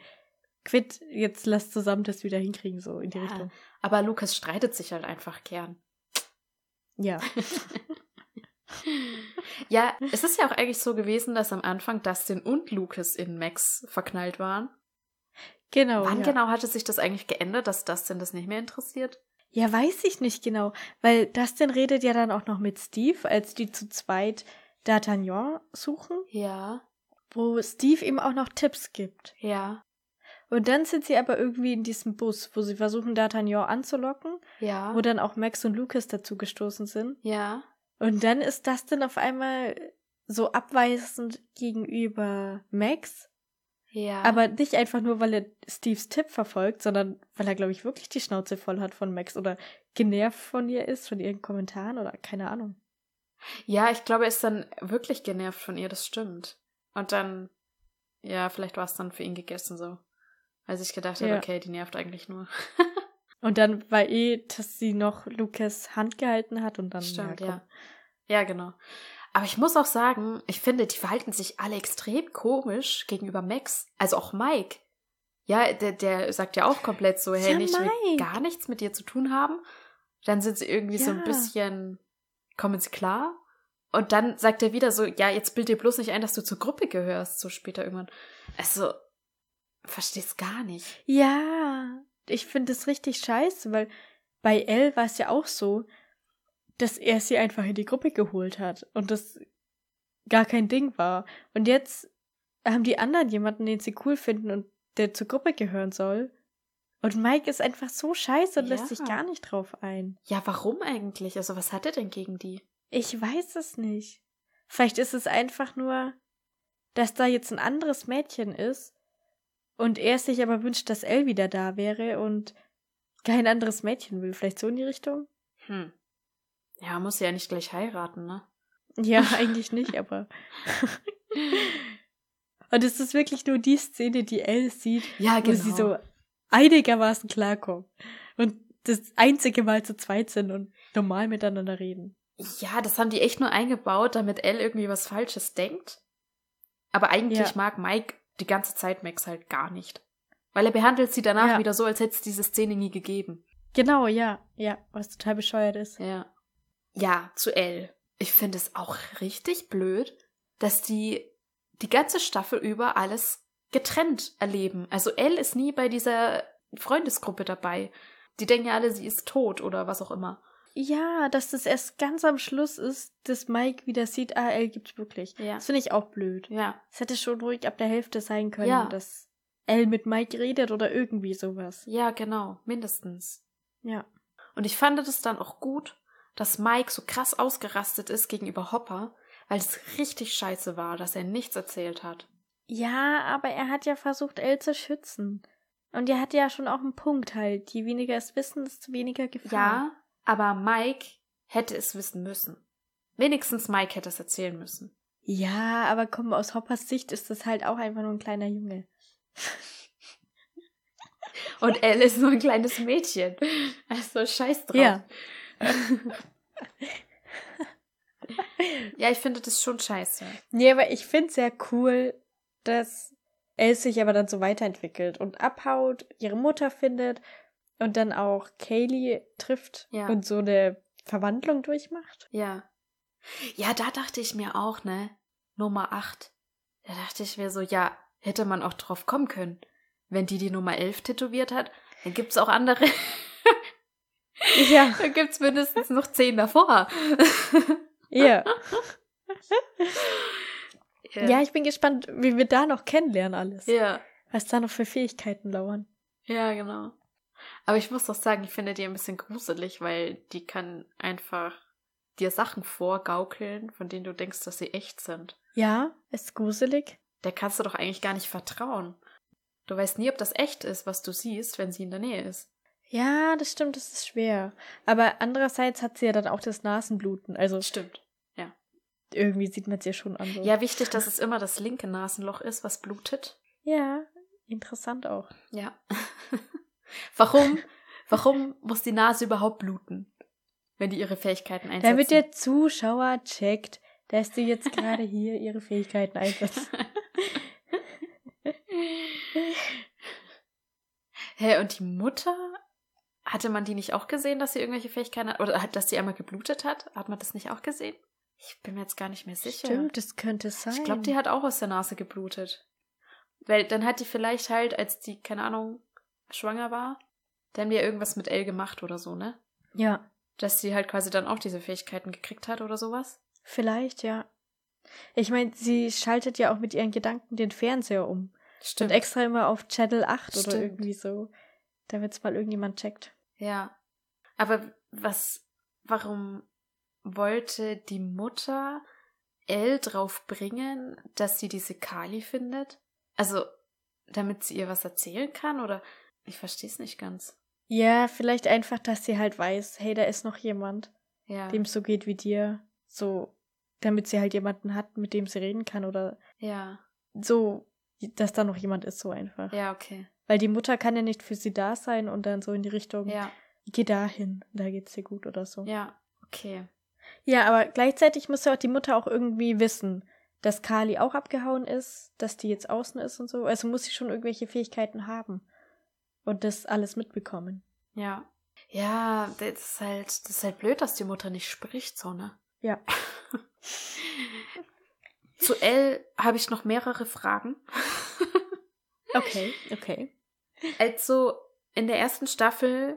quitt, jetzt lass zusammen das wieder hinkriegen, so in die ja, Richtung. Aber Lukas streitet sich halt einfach gern. Ja. ja, es ist ja auch eigentlich so gewesen, dass am Anfang Dustin und Lucas in Max verknallt waren. Genau. Wann ja. genau hatte sich das eigentlich geändert, dass Dustin das nicht mehr interessiert? Ja, weiß ich nicht genau, weil Dustin redet ja dann auch noch mit Steve, als die zu zweit D'Artagnan suchen. Ja. Wo Steve ihm auch noch Tipps gibt. Ja. Und dann sind sie aber irgendwie in diesem Bus, wo sie versuchen, D'Artagnan anzulocken. Ja. Wo dann auch Max und Lucas dazu gestoßen sind. Ja. Und dann ist das dann auf einmal so abweisend gegenüber Max. Ja. Aber nicht einfach nur, weil er Steves Tipp verfolgt, sondern weil er, glaube ich, wirklich die Schnauze voll hat von Max oder genervt von ihr ist, von ihren Kommentaren oder keine Ahnung. Ja, ich glaube, er ist dann wirklich genervt von ihr, das stimmt. Und dann, ja, vielleicht war es dann für ihn gegessen so. Als ich gedacht ja. habe, okay, die nervt eigentlich nur. und dann war eh, dass sie noch Lukas Hand gehalten hat und dann. Stimmt, ja, ja. Ja, genau. Aber ich muss auch sagen, ich finde, die verhalten sich alle extrem komisch gegenüber Max. Also auch Mike. Ja, der, der sagt ja auch komplett so, hey, ja, ich will gar nichts mit dir zu tun haben. Dann sind sie irgendwie ja. so ein bisschen, kommen sie klar? Und dann sagt er wieder so, ja, jetzt bild dir bloß nicht ein, dass du zur Gruppe gehörst, so später irgendwann. Also, versteh's gar nicht. Ja, ich finde es richtig scheiße, weil bei Elle war es ja auch so, dass er sie einfach in die Gruppe geholt hat und das gar kein Ding war. Und jetzt haben die anderen jemanden, den sie cool finden und der zur Gruppe gehören soll. Und Mike ist einfach so scheiße und lässt Ja. sich gar nicht drauf ein. Ja, warum eigentlich? Also, was hat er denn gegen die? Ich weiß es nicht. Vielleicht ist es einfach nur, dass da jetzt ein anderes Mädchen ist und er sich aber wünscht, dass Elle wieder da wäre und kein anderes Mädchen will. Vielleicht so in die Richtung? Hm. Ja, muss ja nicht gleich heiraten, ne? Ja, eigentlich nicht, aber. und es ist wirklich nur die Szene, die Elle sieht, Ja, wo sie so einigermaßen klarkommen. Und das einzige Mal zu zweit sind und normal miteinander reden. Ja, das haben die echt nur eingebaut, damit Elle irgendwie was Falsches denkt. Aber eigentlich Ja. mag Mike die ganze Zeit Max halt gar nicht. Weil er behandelt sie danach Ja. wieder so, als hätte es diese Szene nie gegeben. Genau, ja, ja, was total bescheuert ist. Ja. Ja, zu Elle. Ich finde es auch richtig blöd, dass die die ganze Staffel über alles getrennt erleben. Also Elle ist nie bei dieser Freundesgruppe dabei. Die denken ja alle, sie ist tot oder was auch immer. Ja, dass das erst ganz am Schluss ist, dass Mike wieder sieht, ah, Elle gibt's wirklich. Ja. Das finde ich auch blöd. Ja. Es hätte schon ruhig ab der Hälfte sein können, Ja. dass Elle mit Mike redet oder irgendwie sowas. Ja, genau. Mindestens. Ja. Und ich fand es dann auch gut, dass Mike so krass ausgerastet ist gegenüber Hopper, weil es richtig scheiße war, dass er nichts erzählt hat. Ja, aber er hat ja versucht, Elle zu schützen. Und er hat ja schon auch einen Punkt halt. Je weniger es wissen, desto weniger Gefahr. Ja, aber Mike hätte es wissen müssen. Wenigstens Mike hätte es erzählen müssen. Ja, aber komm, aus Hoppers Sicht ist das halt auch einfach nur ein kleiner Junge. Und Elle ist nur ein kleines Mädchen. Also scheiß drauf. Ja. Ja, ich finde das schon scheiße. Nee, aber ich find's sehr cool, dass Elle sich aber dann so weiterentwickelt und abhaut, ihre Mutter findet und dann auch Kaylee trifft Ja. und so eine Verwandlung durchmacht. Ja. Ja, da dachte ich mir auch, ne? Nummer 8. Da dachte ich mir so, ja, hätte man auch drauf kommen können. Wenn die die Nummer 11 tätowiert hat, dann gibt's auch andere. Ja, dann gibt's mindestens noch 10 davor. ja. Ja, ich bin gespannt, wie wir da noch kennenlernen alles. Ja. Was da noch für Fähigkeiten lauern. Ja, genau. Aber ich muss doch sagen, ich finde die ein bisschen gruselig, weil die kann einfach dir Sachen vorgaukeln, von denen du denkst, dass sie echt sind. Ja, ist gruselig. Der kannst du doch eigentlich gar nicht vertrauen. Du weißt nie, ob das echt ist, was du siehst, wenn sie in der Nähe ist. Ja, das stimmt, das ist schwer. Aber andererseits hat sie ja dann auch das Nasenbluten. Also Stimmt. Ja. irgendwie sieht man es ja schon an. So. Ja, wichtig, dass es immer das linke Nasenloch ist, was blutet. Ja, interessant auch. Ja. warum? Warum muss die Nase überhaupt bluten, wenn die ihre Fähigkeiten einsetzen? Damit der Zuschauer checkt, dass die jetzt gerade hier ihre Fähigkeiten einsetzt. Hä, und die Mutter? Hatte man die nicht auch gesehen, dass sie irgendwelche Fähigkeiten hat? Oder dass sie einmal geblutet hat? Hat man das nicht auch gesehen? Ich bin mir jetzt gar nicht mehr sicher. Stimmt, das könnte sein. Ich glaube, die hat auch aus der Nase geblutet. Weil dann hat die vielleicht halt, als die, keine Ahnung, schwanger war, dann haben die ja irgendwas mit Elle gemacht oder so, ne? Ja, Dass sie halt quasi dann auch diese Fähigkeiten gekriegt hat oder sowas. vielleicht, ja. Ich meine, sie schaltet ja auch mit ihren Gedanken den Fernseher um. Stimmt. Und extra immer auf Channel 8 oder Stimmt. irgendwie so. Damit es mal irgendjemand checkt. Ja. Aber was, warum wollte die Mutter Elle drauf bringen, dass sie diese Kali findet? Also, damit sie ihr was erzählen kann? Oder ich verstehe es nicht ganz. Ja, vielleicht einfach, dass sie halt weiß, hey, da ist noch jemand, Ja. dem es so geht wie dir. So, damit sie halt jemanden hat, mit dem sie reden kann oder ja. so, dass da noch jemand ist, so einfach. Ja, okay. Weil die Mutter kann ja nicht für sie da sein und dann so in die Richtung, Ja. geh dahin, da geht's dir gut oder so. Ja. Okay. Ja, aber gleichzeitig muss ja auch die Mutter auch irgendwie wissen, dass Kali auch abgehauen ist, dass die jetzt außen ist und so. Also muss sie schon irgendwelche Fähigkeiten haben und das alles mitbekommen. Ja. Ja, das ist halt, das ist halt blöd, dass die Mutter nicht spricht, so, ne? Ja. Zu Elle habe ich noch mehrere Fragen. Okay, okay. Also in der ersten Staffel,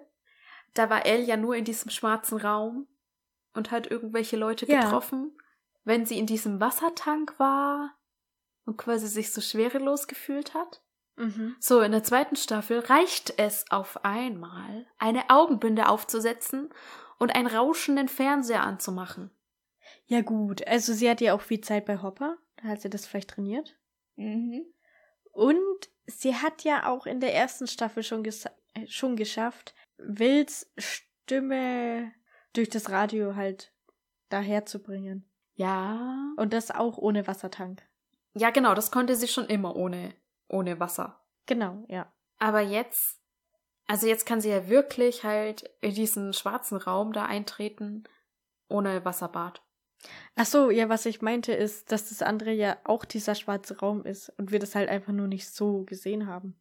da war Elle ja nur in diesem schwarzen Raum und hat irgendwelche Leute Ja. getroffen. Wenn sie in diesem Wassertank war und quasi sich so schwerelos gefühlt hat. Mhm. So, in der zweiten Staffel reicht es auf einmal, eine Augenbinde aufzusetzen und einen rauschenden Fernseher anzumachen. Ja, gut. Also, sie hat ja auch viel Zeit bei Hopper. Da hat sie das vielleicht trainiert. Mhm. Und sie hat ja auch in der ersten Staffel schon, gesa- äh, schon geschafft, Wills Stimme durch das Radio halt daherzubringen. Ja. Und das auch ohne Wassertank. Ja, genau, das konnte sie schon immer ohne, ohne Wasser. Genau, ja. Aber jetzt, also jetzt kann sie ja wirklich halt in diesen schwarzen Raum da eintreten, ohne Wasserbad. Ach so, ja, was ich meinte ist, dass das andere ja auch dieser schwarze Raum ist und wir das halt einfach nur nicht so gesehen haben.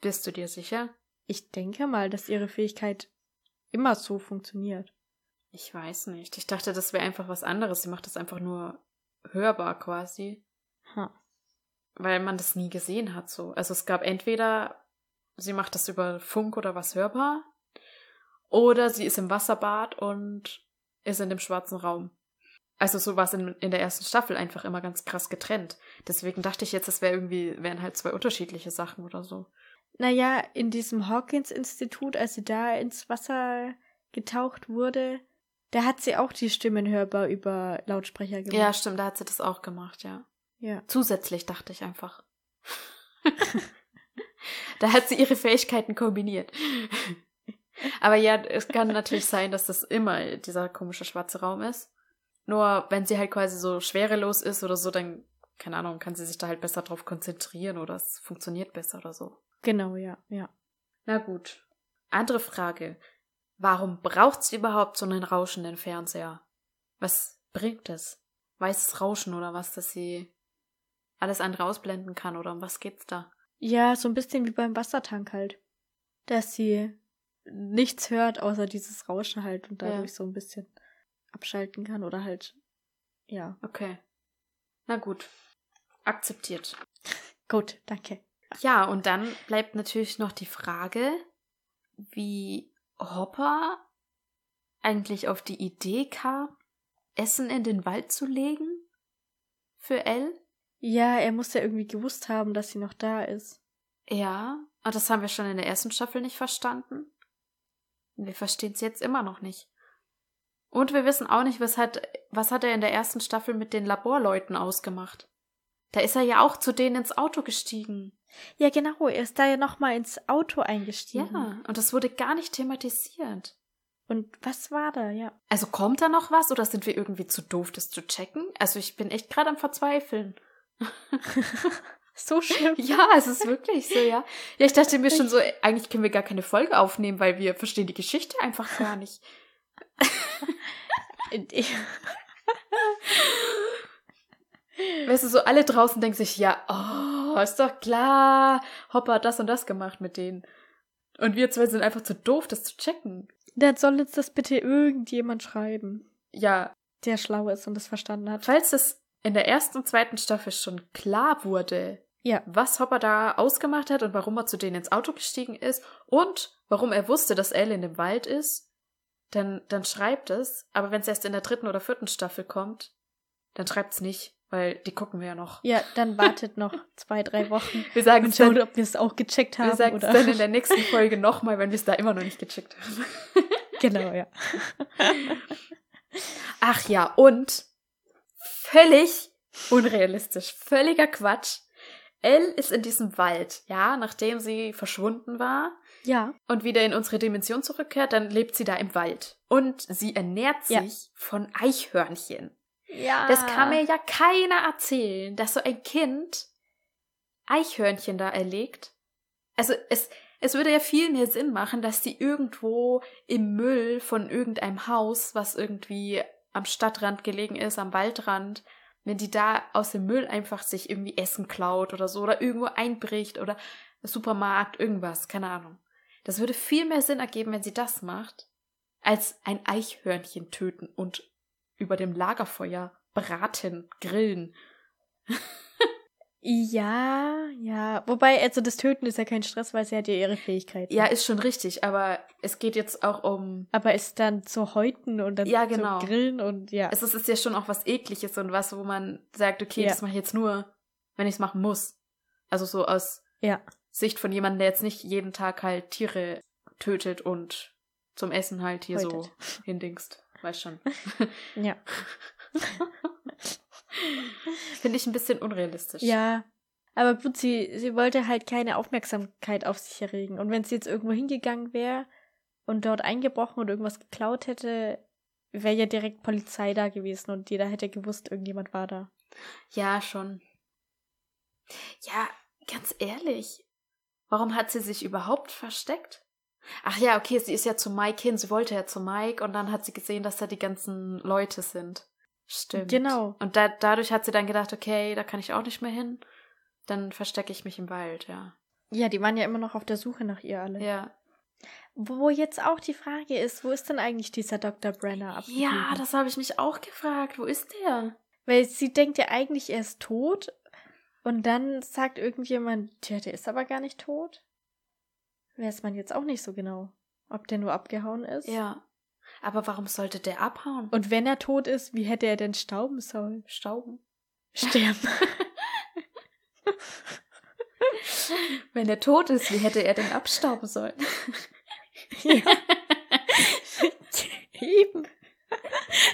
Bist du dir sicher? Ich denke mal, dass ihre Fähigkeit immer so funktioniert. Ich weiß nicht. Ich dachte, das wäre einfach was anderes. Sie macht das einfach nur hörbar quasi, Ha. Weil man das nie gesehen hat so. Also es gab entweder sie macht das über Funk oder was hörbar oder sie ist im Wasserbad und ist in dem schwarzen Raum. Also so war es in, in der ersten Staffel einfach immer ganz krass getrennt. Deswegen dachte ich jetzt, das wäre irgendwie, wären halt zwei unterschiedliche Sachen oder so. Naja, in diesem Hawkins-Institut, als sie da ins Wasser getaucht wurde, da hat sie auch die Stimmen hörbar über Lautsprecher gemacht. Ja, stimmt, da hat sie das auch gemacht, ja. Ja. Zusätzlich dachte ich einfach. da hat sie ihre Fähigkeiten kombiniert. Aber ja, es kann natürlich sein, dass das immer dieser komische schwarze Raum ist. Nur wenn sie halt quasi so schwerelos ist oder so, dann, keine Ahnung, kann sie sich da halt besser drauf konzentrieren oder es funktioniert besser oder so. Genau, ja, ja. Na gut. Andere Frage. Warum braucht sie überhaupt so einen rauschenden Fernseher? Was bringt es? Weißes Rauschen oder was, dass sie alles andere ausblenden kann oder um was geht's da? Ja, so ein bisschen wie beim Wassertank halt. Dass sie nichts hört, außer dieses Rauschen halt und dadurch Ja. so ein bisschen abschalten kann oder halt, ja. Okay. Na gut. Akzeptiert. Gut, danke. Ja, und dann bleibt natürlich noch die Frage, wie Hopper eigentlich auf die Idee kam, Essen in den Wald zu legen? Für Elle? Ja, er muss ja irgendwie gewusst haben, dass sie noch da ist. Ja, und das haben wir schon in der ersten Staffel nicht verstanden. Wir verstehen es jetzt immer noch nicht. Und wir wissen auch nicht, was hat, was hat er in der ersten Staffel mit den Laborleuten ausgemacht. Da ist er ja auch zu denen ins Auto gestiegen. Ja, genau, er ist da ja nochmal ins Auto eingestiegen. Ja, und das wurde gar nicht thematisiert. Und was war da, ja? Also kommt da noch was oder sind wir irgendwie zu doof, das zu checken? Also ich bin echt gerade am Verzweifeln. So schlimm. Ja, es ist wirklich so, ja. Ja, ich dachte mir schon so, eigentlich können wir gar keine Folge aufnehmen, weil wir verstehen die Geschichte einfach gar nicht. Ich- Weißt du, so alle draußen denken sich, ja, oh, ist doch klar, Hopper hat das und das gemacht mit denen. Und wir zwei sind einfach zu doof, das zu checken. Dann soll jetzt das bitte irgendjemand schreiben, Ja, der schlau ist und das verstanden hat. falls es in der ersten und zweiten Staffel schon klar wurde, Ja. was Hopper da ausgemacht hat und warum er zu denen ins Auto gestiegen ist und warum er wusste, dass Elle in dem Wald ist, dann, dann schreibt es. Aber wenn es erst in der dritten oder vierten Staffel kommt, dann schreibt es nicht, weil die gucken wir ja noch. Ja, dann wartet noch zwei, drei Wochen Wir sagen und dann, schaut, ob wir es auch gecheckt wir haben sagen es oder. dann in der nächsten Folge nochmal, wenn wir es da immer noch nicht gecheckt haben. genau, ja. Ach ja, und völlig unrealistisch, völliger Quatsch. Elle ist in diesem Wald, ja, nachdem sie verschwunden war Ja. und wieder in unsere Dimension zurückkehrt, dann lebt sie da im Wald. Und sie ernährt sich Ja. von Eichhörnchen. Ja. Das kann mir ja keiner erzählen, dass so ein Kind Eichhörnchen da erlegt. Also es, es würde ja viel mehr Sinn machen, dass die irgendwo im Müll von irgendeinem Haus, was irgendwie am Stadtrand gelegen ist, am Waldrand, wenn die da aus dem Müll einfach sich irgendwie Essen klaut oder so oder irgendwo einbricht oder Supermarkt, irgendwas, keine Ahnung. Das würde viel mehr Sinn ergeben, wenn sie das macht, als ein Eichhörnchen töten und über dem Lagerfeuer braten, grillen. Ja, ja. Wobei, also das Töten ist ja kein Stress, weil sie hat ja ihre Fähigkeiten. Ja, ist schon richtig, aber es geht jetzt auch um. Aber ist dann zu häuten und dann Ja, genau. zu grillen und ja. Es ist, ist ja schon auch was Ekliges und was, wo man sagt, okay, Ja. das mache ich jetzt nur, wenn ich es machen muss. Also so aus Ja. Sicht von jemandem, der jetzt nicht jeden Tag halt Tiere tötet und zum Essen halt hier so Häutet. hindingst. Weißt schon. Ja. Finde ich ein bisschen unrealistisch. Ja. Aber gut, sie, sie wollte halt keine Aufmerksamkeit auf sich erregen. Und wenn sie jetzt irgendwo hingegangen wäre und dort eingebrochen und irgendwas geklaut hätte, wäre ja direkt Polizei da gewesen und jeder hätte gewusst, irgendjemand war da. Ja, schon. Ja, ganz ehrlich. Warum hat sie sich überhaupt versteckt? Ach ja, okay, sie ist ja zu Mike hin. Sie wollte ja zu Mike und dann hat sie gesehen, dass da die ganzen Leute sind. Stimmt. Genau. Und da, dadurch hat sie dann gedacht, okay, da kann ich auch nicht mehr hin. Dann verstecke ich mich im Wald, ja. Ja, die waren ja immer noch auf der Suche nach ihr alle. Ja. Wo jetzt auch die Frage ist, wo ist denn eigentlich dieser Dr. Brenner abgeblieben? Ja, das habe ich mich auch gefragt. Wo ist der? Weil sie denkt ja eigentlich, er ist tot. Und dann sagt irgendjemand, tja, der ist aber gar nicht tot. Weiß man jetzt auch nicht so genau, ob der nur abgehauen ist. Ja. Aber warum sollte der abhauen? Und wenn er tot ist, wie hätte er denn stauben sollen? stauben. Sterben. Wenn er tot ist, wie hätte er denn abstauben sollen? ja. Eben.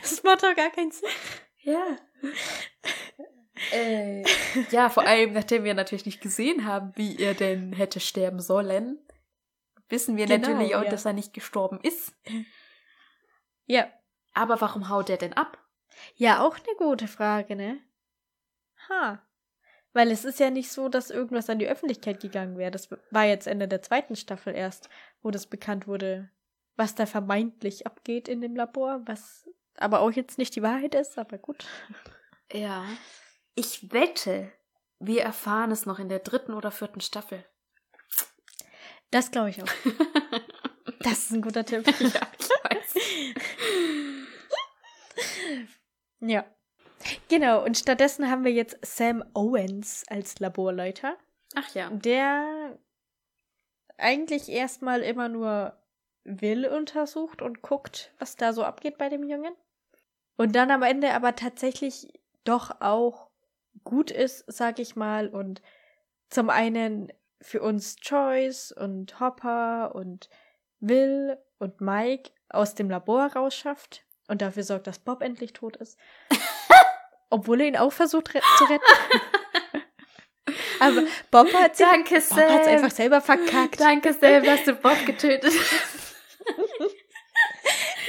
Das macht doch gar keinen Sinn. Ja. äh, ja, vor allem, nachdem wir natürlich nicht gesehen haben, wie er denn hätte sterben sollen, wissen wir Genau, natürlich auch, ja. dass er nicht gestorben ist. Ja. Aber warum haut er denn ab? Ja, auch eine gute Frage, ne? Ha. Weil es ist ja nicht so, dass irgendwas an die Öffentlichkeit gegangen wäre. Das war jetzt Ende der zweiten Staffel erst, wo das bekannt wurde, was da vermeintlich abgeht in dem Labor, was aber auch jetzt nicht die Wahrheit ist, aber gut. Ja. Ich wette, wir erfahren es noch in der dritten oder vierten Staffel. Das glaube ich auch. Das ist ein guter Tipp. ja, weiß. Ja. Genau, und stattdessen haben wir jetzt Sam Owens als Laborleiter, Ach ja. der eigentlich erstmal immer nur Will untersucht und guckt, was da so abgeht bei dem Jungen. Und dann am Ende aber tatsächlich doch auch gut ist, sag ich mal, und zum einen für uns Joyce und Hopper und Will und Mike aus dem Labor rausschafft und dafür sorgt, dass Bob endlich tot ist. Obwohl er ihn auch versucht re zu retten. Aber Bob hat Bob Sam. einfach selber verkackt. Danke, Sam, dass du Bob getötet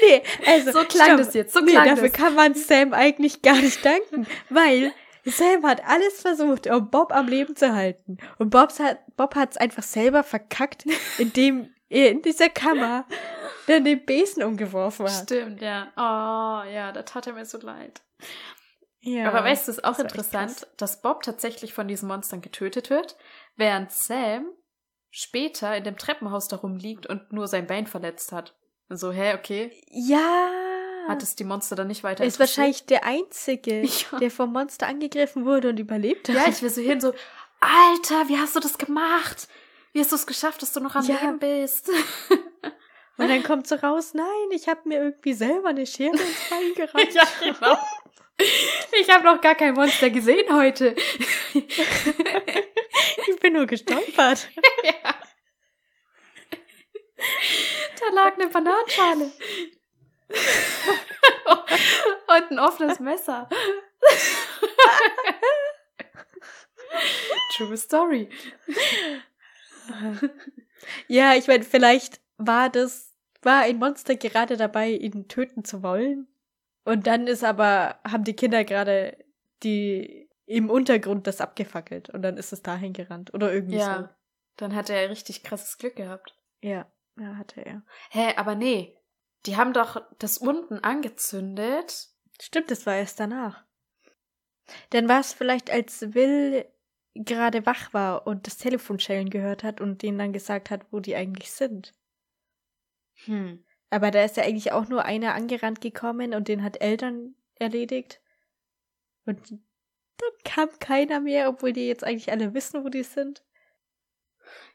Nee, also So klang stopp. das jetzt, so nee, klang dafür das. kann man Sam eigentlich gar nicht danken, weil Sam hat alles versucht, um Bob am Leben zu halten. Und Bob's hat, Bob hat's einfach selber verkackt, indem in dieser Kammer dann den Besen umgeworfen hat. Stimmt, ja. Oh, ja, da tat er mir so leid. Ja. Aber weißt du, es ist auch echt interessant, dass Bob tatsächlich von diesen Monstern getötet wird, während Sam später in dem Treppenhaus darum liegt und nur sein Bein verletzt hat. Und so, hä, okay, Ja. hat es die Monster dann nicht weiter er ist wahrscheinlich der Einzige, Ja. der vom Monster angegriffen wurde und überlebt hat. Ja, ich will so hin, so, Alter, wie hast du das gemacht? Wie hast du es geschafft, dass du noch am Ja. Leben bist? Und dann kommt so raus, nein, ich habe mir irgendwie selber eine Schere ins Bein gerammt. ja, genau. Ich habe noch gar kein Monster gesehen heute. Ich bin nur gestolpert. ja. Da lag eine Bananenschale. Und ein offenes Messer. True Story. Ja, ich meine, vielleicht war das, war ein Monster gerade dabei, ihn töten zu wollen. Und dann ist aber, haben die Kinder gerade die im Untergrund das abgefackelt und dann ist es dahin gerannt. Oder irgendwie Ja. Dann hat er richtig krasses Glück gehabt. so. Ja, ja, hatte er. Hä, aber nee. Die haben doch das unten angezündet. Stimmt, das war erst danach. Dann war es vielleicht, als Will gerade wach war und das Telefon schellen gehört hat und denen dann gesagt hat, wo die eigentlich sind. Hm. Aber da ist ja eigentlich auch nur einer angerannt gekommen und den hat Eltern erledigt. Und dann kam keiner mehr, obwohl die jetzt eigentlich alle wissen, wo die sind.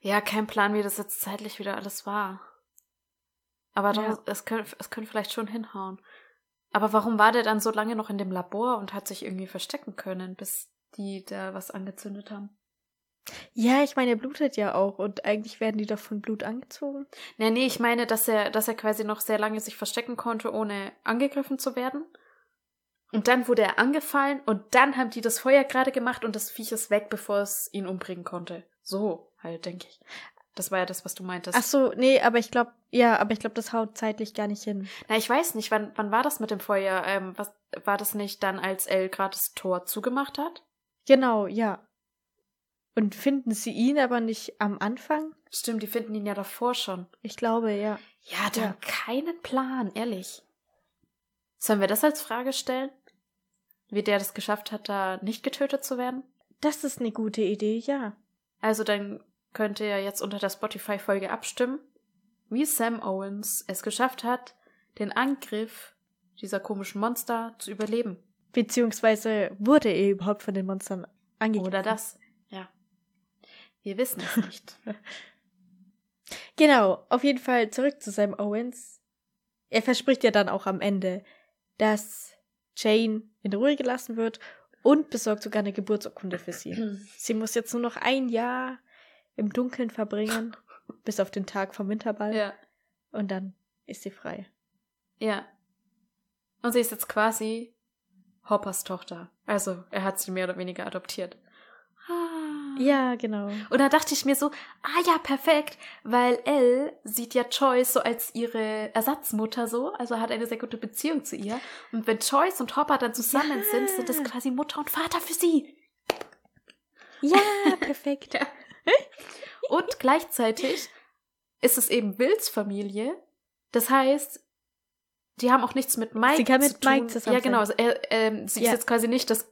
Ja, kein Plan, wie das jetzt zeitlich wieder alles war. Aber doch, Ja. es, könnte, es könnte vielleicht schon hinhauen. Aber warum war der dann so lange noch in dem Labor und hat sich irgendwie verstecken können, bis die da was angezündet haben? Ja, ich meine, er blutet ja auch und eigentlich werden die doch von Blut angezogen. Nee, nee, ich meine, dass er, dass er quasi noch sehr lange sich verstecken konnte, ohne angegriffen zu werden. Und dann wurde er angefallen und dann haben die das Feuer gerade gemacht und das Viech ist weg, bevor es ihn umbringen konnte. So halt, denke ich. Das war ja das, was du meintest. Ach so, nee, aber ich glaube, ja, aber ich glaube, das haut zeitlich gar nicht hin. Na, ich weiß nicht, wann, wann war das mit dem Feuer? Ähm, was, war das nicht dann, als Elle gerade das Tor zugemacht hat? Genau, ja. Und finden sie ihn aber nicht am Anfang? Stimmt, die finden ihn ja davor schon. Ich glaube, ja. Ja, die Ja. haben keinen Plan, ehrlich. Sollen wir das als Frage stellen? Wie der das geschafft hat, da nicht getötet zu werden? Das ist eine gute Idee, ja. Also dann könnt ihr jetzt unter der Spotify-Folge abstimmen, wie Sam Owens es geschafft hat, den Angriff dieser komischen Monster zu überleben. Beziehungsweise wurde er überhaupt von den Monstern angegriffen. Oder das. Ja. Wir wissen es nicht. Genau, auf jeden Fall zurück zu Sam Owens. Er verspricht ja dann auch am Ende, dass Jane in Ruhe gelassen wird und besorgt sogar eine Geburtsurkunde für sie. Sie muss jetzt nur noch ein Jahr im Dunkeln verbringen, bis auf den Tag vom Winterball. ja. Und dann ist sie frei. Ja. Und sie ist jetzt quasi Hoppers Tochter. Also, er hat sie mehr oder weniger adoptiert. Ah. Ja, genau. Und da dachte ich mir so, ah ja, perfekt, weil Elle sieht ja Joyce so als ihre Ersatzmutter so, also hat eine sehr gute Beziehung zu ihr. Und wenn Joyce und Hopper dann zusammen Ja. sind, sind das quasi Mutter und Vater für sie. Ja, perfekt. Ja. Und gleichzeitig ist es eben Wills Familie. Das heißt, die haben auch nichts mit Mike Sie kann zu mit tun. Mike zusammen Ja, genau. er, ähm, sie Ja. ist jetzt quasi nicht das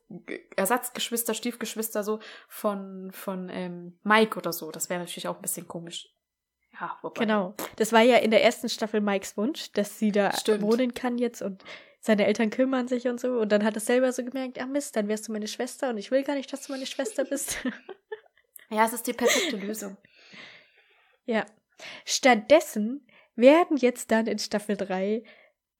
Ersatzgeschwister, Stiefgeschwister so von, von ähm, Mike oder so. Das wäre natürlich auch ein bisschen komisch. Ja, wobei. Genau. Das war ja in der ersten Staffel Mikes Wunsch, dass sie da Stimmt. wohnen kann jetzt und seine Eltern kümmern sich und so. Und dann hat er selber so gemerkt, ah Mist, dann wärst du meine Schwester und ich will gar nicht, dass du meine Schwester bist. Ja, es ist die perfekte Lösung. ja. Stattdessen werden jetzt dann in Staffel 3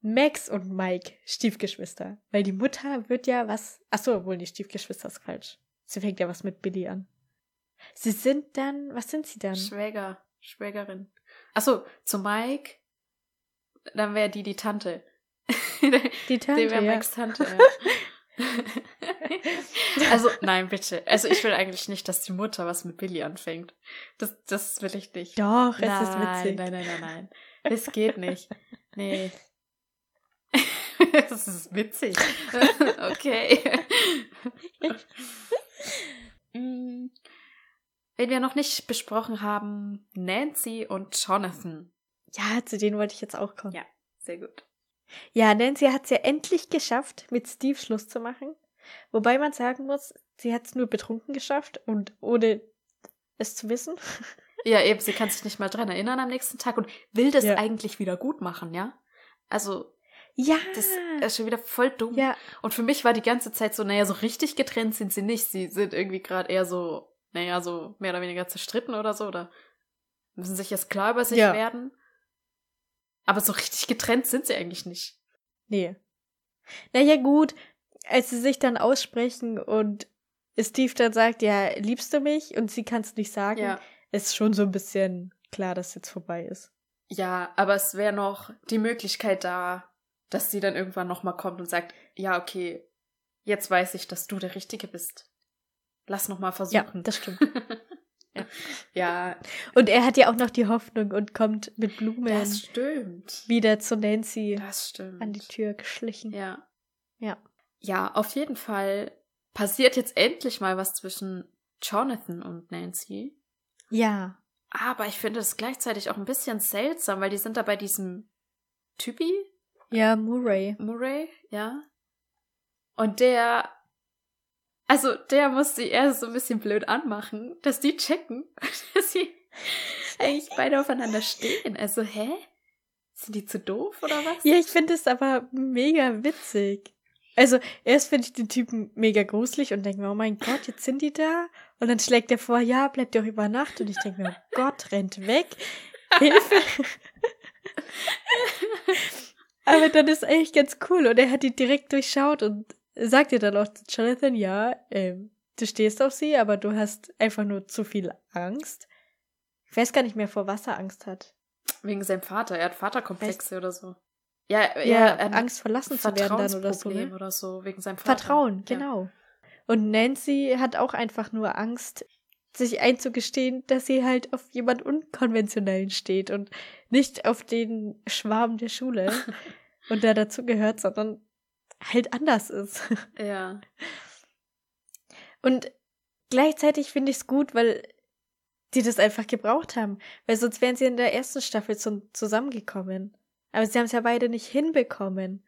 Max und Mike Stiefgeschwister. Weil die Mutter wird ja was. Achso, wohl nicht Stiefgeschwister ist falsch. Sie fängt ja was mit Billy an. Sie sind dann. Was sind sie dann? Schwäger, Schwägerin. Achso, zu Mike, dann wäre die die Tante. Die Tante. Die wäre ja. Mikes Tante, ja. also, nein, bitte. Also, ich will eigentlich nicht, dass die Mutter was mit Billy anfängt. Das, das will ich nicht. Doch, es nein, ist witzig. Nein, nein, nein, nein. Es geht nicht. Nee. das ist witzig. okay. Mm. Wenn wir noch nicht besprochen haben, Nancy und Jonathan. Ja, zu denen wollte ich jetzt auch kommen. Ja. Sehr gut. Ja, Nancy hat es ja endlich geschafft, mit Steve Schluss zu machen. Wobei man sagen muss, sie hat es nur betrunken geschafft und ohne es zu wissen. Ja, eben, sie kann sich nicht mal dran erinnern am nächsten Tag und will das Ja. eigentlich wieder gut machen, ja? Also, Ja. das ist schon wieder voll dumm. ja, Und für mich war die ganze Zeit so, naja, so richtig getrennt sind sie nicht. Sie sind irgendwie gerade eher so, naja, so mehr oder weniger zerstritten oder so, oder müssen sich jetzt klar über sich Ja. werden. Aber so richtig getrennt sind sie eigentlich nicht. nee. Naja, gut, als sie sich dann aussprechen und Steve dann sagt, ja, liebst du mich? Und sie kann es nicht sagen, ist schon so ein bisschen klar, dass jetzt vorbei ist. Ja, aber es wäre noch die Möglichkeit da, dass sie dann irgendwann nochmal kommt und sagt, ja, okay, jetzt weiß ich, dass du der Richtige bist. Lass nochmal Ja, versuchen. das stimmt. ja. ja, Und er hat ja auch noch die Hoffnung und kommt mit Blumen das stimmt. wieder zu Nancy Das stimmt. an die Tür geschlichen. Ja. Ja. Ja, auf jeden Fall passiert jetzt endlich mal was zwischen Jonathan und Nancy. Ja. Aber ich finde es gleichzeitig auch ein bisschen seltsam, weil die sind da bei diesem Typi, Ja, Murray. Murray, ja. Und der, also der muss sie erst so ein bisschen blöd anmachen, dass die checken, dass sie eigentlich beide aufeinander stehen. Also, hä? Sind die zu doof oder was? Ja, ich finde es aber mega witzig. Also, erst finde ich den Typen mega gruselig und denke mir, oh mein Gott, jetzt sind die da. Und dann schlägt er vor, ja, bleibt ihr auch über Nacht. Und ich denke mir, oh Gott, rennt weg. Hilfe. aber dann ist eigentlich ganz cool. Und er hat die direkt durchschaut und sagt ihr dann auch zu Jonathan, ja, ähm, du stehst auf sie, aber du hast einfach nur zu viel Angst. Ich weiß gar nicht mehr, vor was er Angst hat. Wegen seinem Vater. Er hat Vaterkomplexe oder so. Ja, Ja, er hat Angst verlassen zu werden dann oder so. Ne? oder so, wegen seinem Vater. Vertrauen, Ja. genau. Und Nancy hat auch einfach nur Angst, sich einzugestehen, dass sie halt auf jemand Unkonventionellen steht und nicht auf den Schwarm der Schule und der dazugehört, sondern halt anders ist. Ja. Und gleichzeitig finde ich es gut, weil die das einfach gebraucht haben. Weil sonst wären sie in der ersten Staffel zum, zusammengekommen. Aber sie haben es ja beide nicht hinbekommen.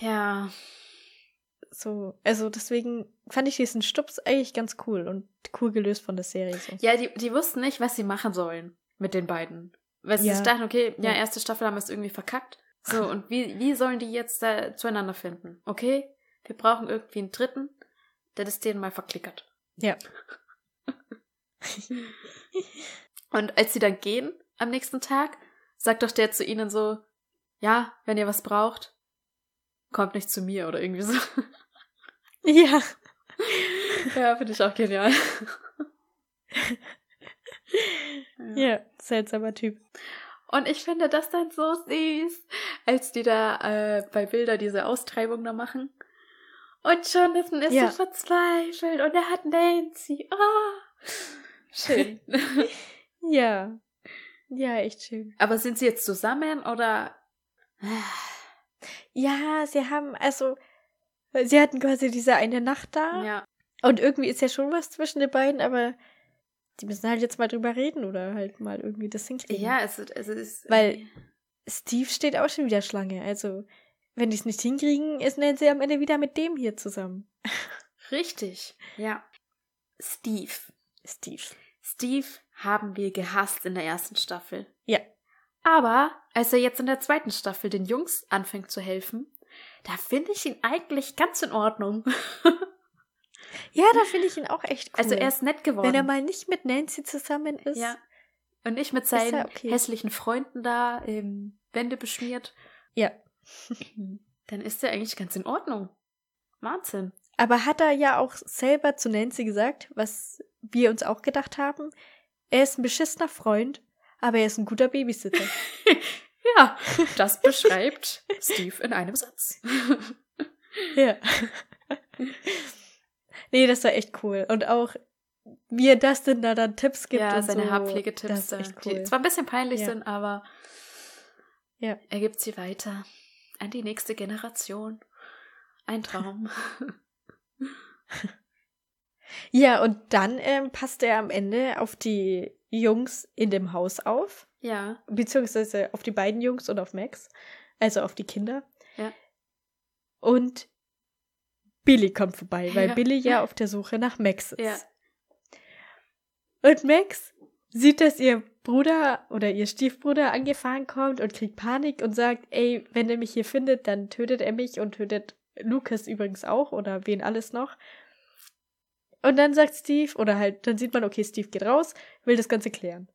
Ja. So, also deswegen fand ich diesen Stups eigentlich ganz cool und cool gelöst von der Serie. So. Ja, die, die wussten nicht, was sie machen sollen mit den beiden. Weil sie Ja. sich dachten, okay, ja, erste Staffel haben wir es irgendwie verkackt. So, und wie, wie sollen die jetzt da zueinander finden? Okay, wir brauchen irgendwie einen dritten, der das denen mal verklickert. Ja. Und als sie dann gehen am nächsten Tag, sagt doch der zu ihnen so, ja, wenn ihr was braucht, kommt nicht zu mir oder irgendwie so. ja. ja, finde ich auch genial. Ja, seltsamer Typ. Und ich finde das dann so süß, als die da äh, bei Bilder diese Austreibung da machen. Und Jonathan ist Ja. so verzweifelt und er hat Nancy. Oh, schön. Ja. Ja, echt schön. Aber sind sie jetzt zusammen oder? Ja, sie haben, also, sie hatten quasi diese eine Nacht da. Ja. Und irgendwie ist ja schon was zwischen den beiden, aber die müssen halt jetzt mal drüber reden oder halt mal irgendwie das hinkriegen. Ja, es, es ist. Weil- Steve steht auch schon wieder Schlange. Also, wenn die es nicht hinkriegen, ist Nancy am Ende wieder mit dem hier zusammen. Richtig. Ja. Steve. Steve. Steve haben wir gehasst in der ersten Staffel. Ja. Aber als er jetzt in der zweiten Staffel den Jungs anfängt zu helfen, da finde ich ihn eigentlich ganz in Ordnung. Ja, da finde ich ihn auch echt cool. Also er ist nett geworden. Wenn er mal nicht mit Nancy zusammen ist. ja. Und nicht mit seinen okay. hässlichen Freunden da ähm, Wände beschmiert, Ja. dann ist er eigentlich ganz in Ordnung. Wahnsinn. Aber hat er ja auch selber zu Nancy gesagt, was wir uns auch gedacht haben. Er ist ein beschissener Freund, aber er ist ein guter Babysitter. Ja, das beschreibt Steve in einem Satz. ja. nee, das war echt cool. Und auch, wie er Dustin da dann Tipps gibt ja, seine so. Haarpflegetipps, cool. die zwar ein bisschen peinlich Ja. sind, aber Ja. er gibt sie weiter an die nächste Generation. Ein Traum. Ja, und dann ähm, passt er am Ende auf die Jungs in dem Haus auf. Ja, beziehungsweise auf die beiden Jungs und auf Max, also auf die Kinder. Ja. Und Billy kommt vorbei, weil Ja. Billy ja auf der Suche nach Max ist. ja, Und Max sieht, dass ihr Bruder oder ihr Stiefbruder angefahren kommt und kriegt Panik und sagt, ey, wenn er mich hier findet, dann tötet er mich und tötet Lucas übrigens auch oder wen alles noch. Und dann sagt Steve, oder halt, dann sieht man, okay, Steve geht raus, will das Ganze klären.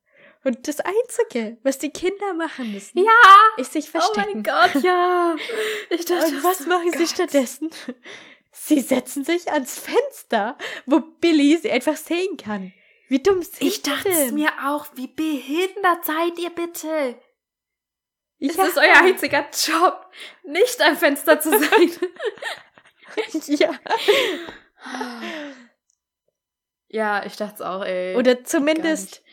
Und das Einzige, was die Kinder machen müssen, ja. ist sich Oh verstecken. mein Gott, ja. Ich dachte, Und was oh machen sie Gott. stattdessen? Sie setzen sich ans Fenster, wo Billy sie einfach sehen kann. Wie dumm sind Ich dachte es mir auch, wie behindert seid ihr bitte? Es Ja. ist euer einziger Job, nicht am Fenster zu sein. ja. ja, ich dachte es auch, ey. Oder zumindest,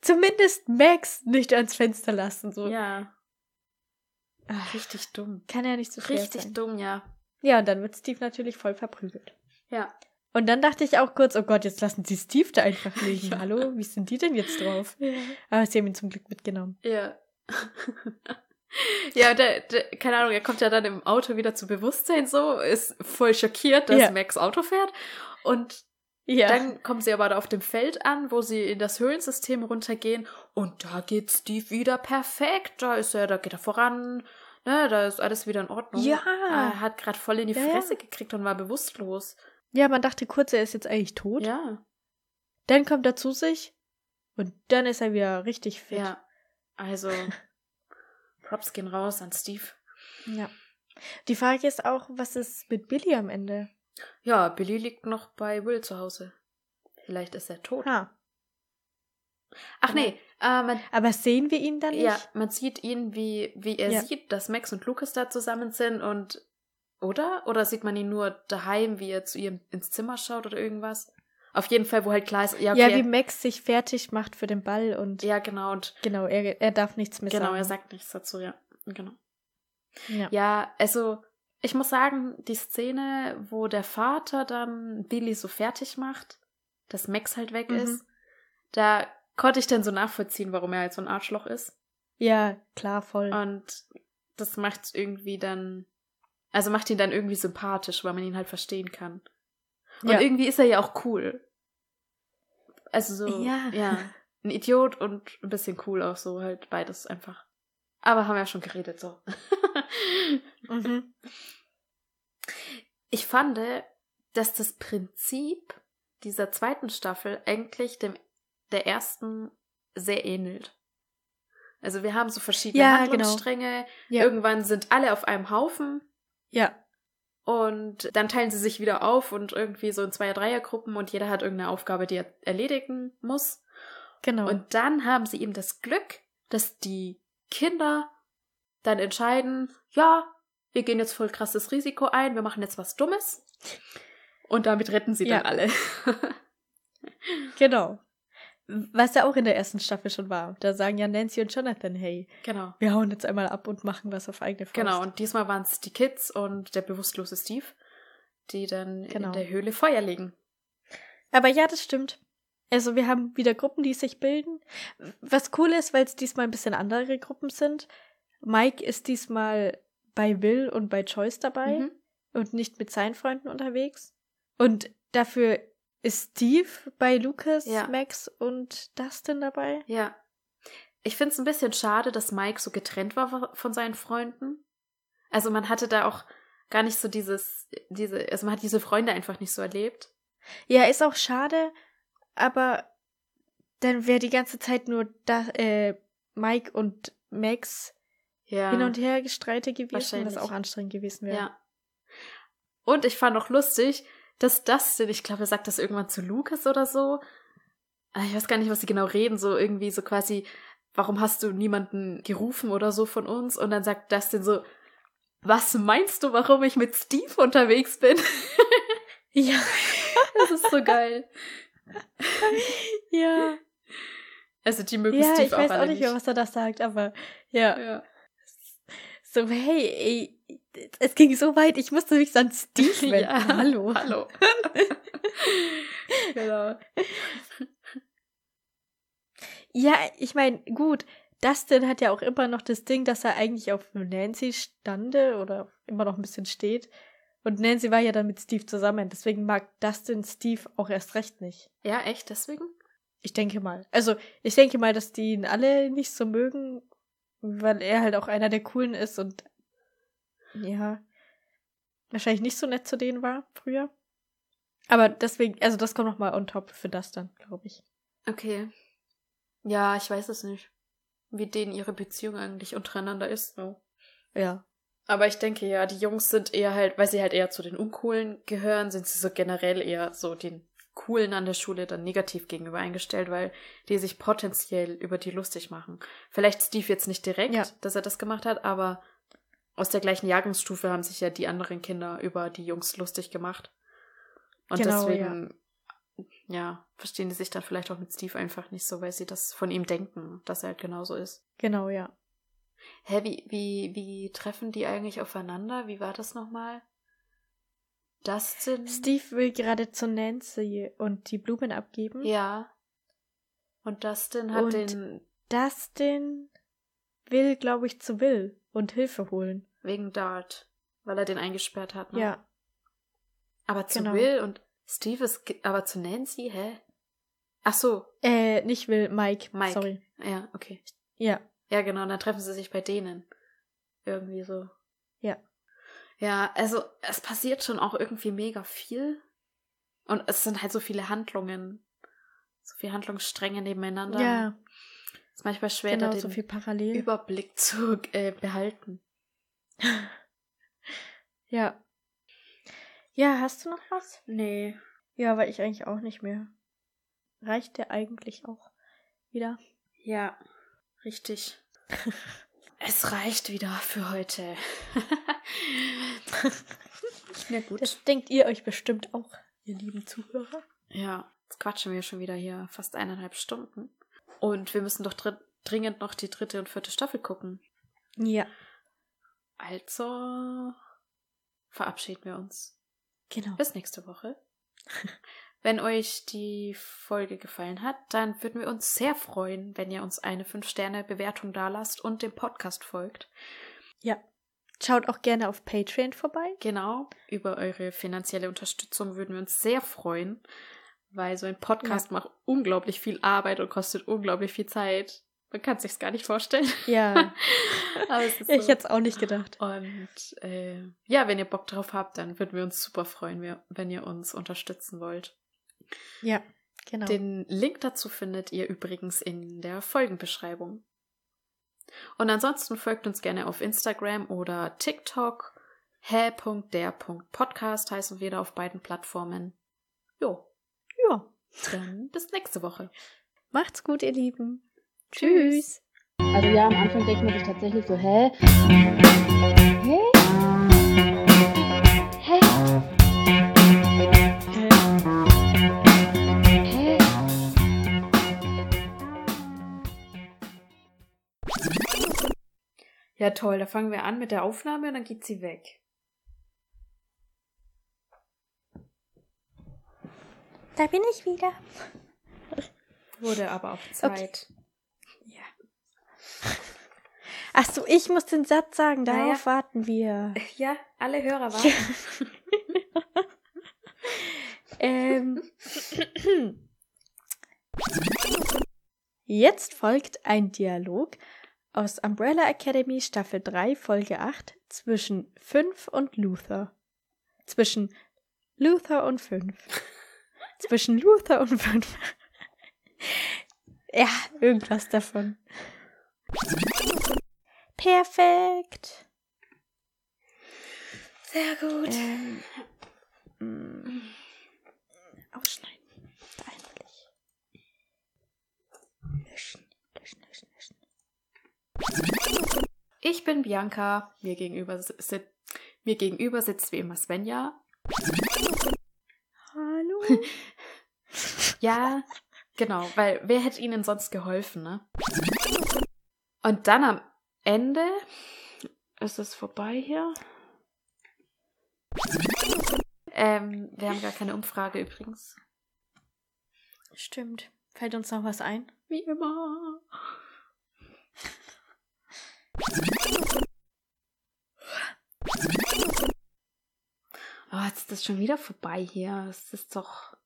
zumindest Max nicht ans Fenster lassen. So. Ja, Ach, richtig dumm. kann ja nicht so schwer Richtig sein. dumm, ja. Ja, und dann wird Steve natürlich voll verprügelt. Ja. Und dann dachte ich auch kurz, oh Gott, jetzt lassen sie Steve da einfach liegen. Ja. Hallo, wie sind die denn jetzt drauf? Aber sie haben ihn zum Glück mitgenommen. Ja. ja, der, der, keine Ahnung, er kommt ja dann im Auto wieder zu Bewusstsein so, ist voll schockiert, dass Ja. Max Auto fährt. Und Ja. dann kommen sie aber da auf dem Feld an, wo sie in das Höhlensystem runtergehen. Und da geht Steve wieder perfekt. Da ist er, da geht er voran. Ne, da ist alles wieder in Ordnung. Ja. Er hat gerade voll in die Ja, ja. Fresse gekriegt und war bewusstlos. ja, man dachte kurz, er ist jetzt eigentlich tot. Ja. Dann kommt er zu sich und dann ist er wieder richtig fit. Ja. Also, Props gehen raus an Steve. ja. Die Frage ist auch, was ist mit Billy am Ende? Ja, Billy liegt noch bei Will zu Hause. Vielleicht ist er tot. Ha. Ach nee, äh, man, Aber sehen wir ihn dann nicht? ja, man sieht ihn, wie, wie er Ja. sieht, dass Max und Lucas da zusammen sind und oder? Oder sieht man ihn nur daheim, wie er zu ihr ins Zimmer schaut oder irgendwas? Auf jeden Fall, wo halt klar ist, ja, okay, Ja, wie Max sich fertig macht für den Ball und ja genau, und genau, er, er darf nichts mehr genau, sagen. er sagt nichts dazu, ja. Genau. Ja. Ja, also ich muss sagen, die Szene, wo der Vater dann Billy so fertig macht, dass Max halt weg Mhm. ist, da konnte ich dann so nachvollziehen, warum er halt so ein Arschloch ist. ja, klar, voll. Und das macht irgendwie dann, also macht ihn dann irgendwie sympathisch, weil man ihn halt verstehen kann. Und Ja. irgendwie ist er ja auch cool. Also so, Ja. ja, ein Idiot und ein bisschen cool auch so, halt beides einfach. Aber haben wir ja schon geredet, so. Mhm. Ich fand, dass das Prinzip dieser zweiten Staffel eigentlich dem der ersten sehr ähnelt. Also wir haben so verschiedene Ja, Handlungsstränge. Ja. Irgendwann sind alle auf einem Haufen Ja, und dann teilen sie sich wieder auf und irgendwie so in Zweier-, Dreiergruppen und jeder hat irgendeine Aufgabe, die er erledigen muss. genau. Und dann haben sie eben das Glück, dass die Kinder dann entscheiden, ja, wir gehen jetzt voll krasses Risiko ein, wir machen jetzt was Dummes. Und damit retten sie Ja. dann alle. genau. Was ja auch in der ersten Staffel schon war. Da sagen ja Nancy und Jonathan, hey, genau. wir hauen jetzt einmal ab und machen was auf eigene Faust. Genau, und diesmal waren es die Kids und der bewusstlose Steve, die dann Genau. in der Höhle Feuer legen. Aber ja, das stimmt. Also wir haben wieder Gruppen, die sich bilden. Was cool ist, weil es diesmal ein bisschen andere Gruppen sind. Mike ist diesmal bei Will und bei Joyce dabei Mhm. und nicht mit seinen Freunden unterwegs. Und dafür ist Steve bei Lucas, Ja. Max und Dustin dabei. Ja. Ich finde es ein bisschen schade, dass Mike so getrennt war von seinen Freunden. Also man hatte da auch gar nicht so dieses, diese, also man hat diese Freunde einfach nicht so erlebt. Ja, ist auch schade, aber dann wäre die ganze Zeit nur da, äh, Mike und Max Ja. hin und her gestreitet gewesen, was wahrscheinlich. auch anstrengend gewesen wäre. Ja. Und ich fand auch lustig, dass Dustin, ich glaube, er sagt das irgendwann zu Lucas oder so. Ah, Ich weiß gar nicht, was sie genau reden, so irgendwie so quasi, warum hast du niemanden gerufen oder so von uns? Und dann sagt Dustin so, was meinst du, warum ich mit Steve unterwegs bin? Ja. Das ist so geil. Ja. Also die mögen Ja, Steve ich weiß auch auch nicht mehr, was er da sagt, aber ja. Ja. So, hey, ey, es ging so weit, ich musste mich an Steve wenden. Ja. Hallo. Hallo. genau. Ja, ich meine, gut, Dustin hat ja auch immer noch das Ding, dass er eigentlich auf Nancy stande oder immer noch ein bisschen steht. Und Nancy war ja dann mit Steve zusammen, deswegen mag Dustin Steve auch erst recht nicht. Ja, echt, deswegen? Ich denke mal. Also, ich denke mal, dass die ihn alle nicht so mögen, weil er halt auch einer der coolen ist und ja, wahrscheinlich nicht so nett zu denen war früher. Aber deswegen, also das kommt noch mal on top für das dann, glaube ich. Okay. Ja, ich weiß es nicht. Wie denen ihre Beziehung eigentlich untereinander ist. So. Ja. Aber ich denke ja, die Jungs sind eher halt, weil sie halt eher zu den Uncoolen gehören, sind sie so generell eher so den Coolen an der Schule dann negativ gegenüber eingestellt, weil die sich potenziell über die lustig machen. Vielleicht Steve jetzt nicht direkt, Ja. dass er das gemacht hat, aber aus der gleichen Jahrgangsstufe haben sich ja die anderen Kinder über die Jungs lustig gemacht. Und Genau, deswegen, ja. verstehen die sich dann vielleicht auch mit Steve einfach nicht so, weil sie das von ihm denken, dass er halt genauso ist. Genau, ja. Hä, wie, wie, wie treffen die eigentlich aufeinander? Wie war das nochmal? Dustin? Steve will gerade zu Nancy und die Blumen abgeben. Ja. Und Dustin hat Und den Dustin will, glaube ich, zu Will und Hilfe holen. wegen Dart, weil er den eingesperrt hat. Ne? Ja. Aber zu genau. Will und Steve ist, aber zu Nancy, hä? Ach so, Äh, nicht Will, Mike. Mike. Sorry. ja, okay. Ja. Ja, genau, und dann treffen sie sich bei denen. Irgendwie so. Ja. Ja, also es passiert schon auch irgendwie mega viel. Und es sind halt so viele Handlungen. So viele Handlungsstränge nebeneinander. Ja, Ist manchmal schwer, da genau, den so viel parallel. Überblick zu äh, behalten. Ja. Ja, hast du noch was? Nee. Ja, weil ich eigentlich auch nicht mehr. Reicht der eigentlich auch wieder? Ja, richtig. es reicht wieder für heute. Na gut. Das denkt ihr euch bestimmt auch, ihr lieben Zuhörer. Ja, jetzt quatschen wir schon wieder hier fast eineinhalb Stunden. Und wir müssen doch dr dringend noch die dritte und vierte Staffel gucken. Ja. Also verabschieden wir uns. Genau. Bis nächste Woche. wenn euch die Folge gefallen hat, dann würden wir uns sehr freuen, wenn ihr uns eine 5-Sterne-Bewertung dalasst und dem Podcast folgt. Ja. Schaut auch gerne auf Patreon vorbei. Genau. Über eure finanzielle Unterstützung würden wir uns sehr freuen, weil so ein Podcast ja. macht unglaublich viel Arbeit und kostet unglaublich viel Zeit. Man kann es sich gar nicht vorstellen. Ja. Aber es ist so. Ich hätte es auch nicht gedacht. Und äh, ja, wenn ihr Bock drauf habt, dann würden wir uns super freuen, wenn ihr uns unterstützen wollt. Ja, genau. Den Link dazu findet ihr übrigens in der Folgenbeschreibung. Und ansonsten folgt uns gerne auf Instagram oder TikTok. hä.der.podcast heißen wir da auf beiden Plattformen. Jo. Ja. Dann bis nächste Woche. Macht's gut, ihr Lieben. Tschüss. Also ja, am Anfang denkt man sich tatsächlich so, hä? Hä? Hä? Ja, toll. Da fangen wir an mit der Aufnahme und dann geht sie weg. Da bin ich wieder. Wurde aber auch Zeit. Okay. Ach so, ich muss den Satz sagen, darauf naja. warten wir. Ja, alle Hörer warten. ähm. Jetzt folgt ein Dialog aus Umbrella Academy Staffel 3 Folge 8 zwischen 5 und Luther. Zwischen Luther und 5. zwischen Luther und 5. ja, irgendwas davon. Perfekt. Sehr gut. Ähm, mm, ausschneiden. Ich bin Bianca. Mir gegenüber, sit mir gegenüber sitzt wie immer Svenja. Hallo. ja, genau, weil wer hätte ihnen sonst geholfen, ne? Und dann am Ende ist es vorbei hier. Ähm, wir haben gar keine Umfrage übrigens. Stimmt. Fällt uns noch was ein? Wie immer. Oh, jetzt ist das schon wieder vorbei hier. Das ist doch.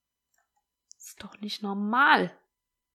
Das ist doch nicht normal.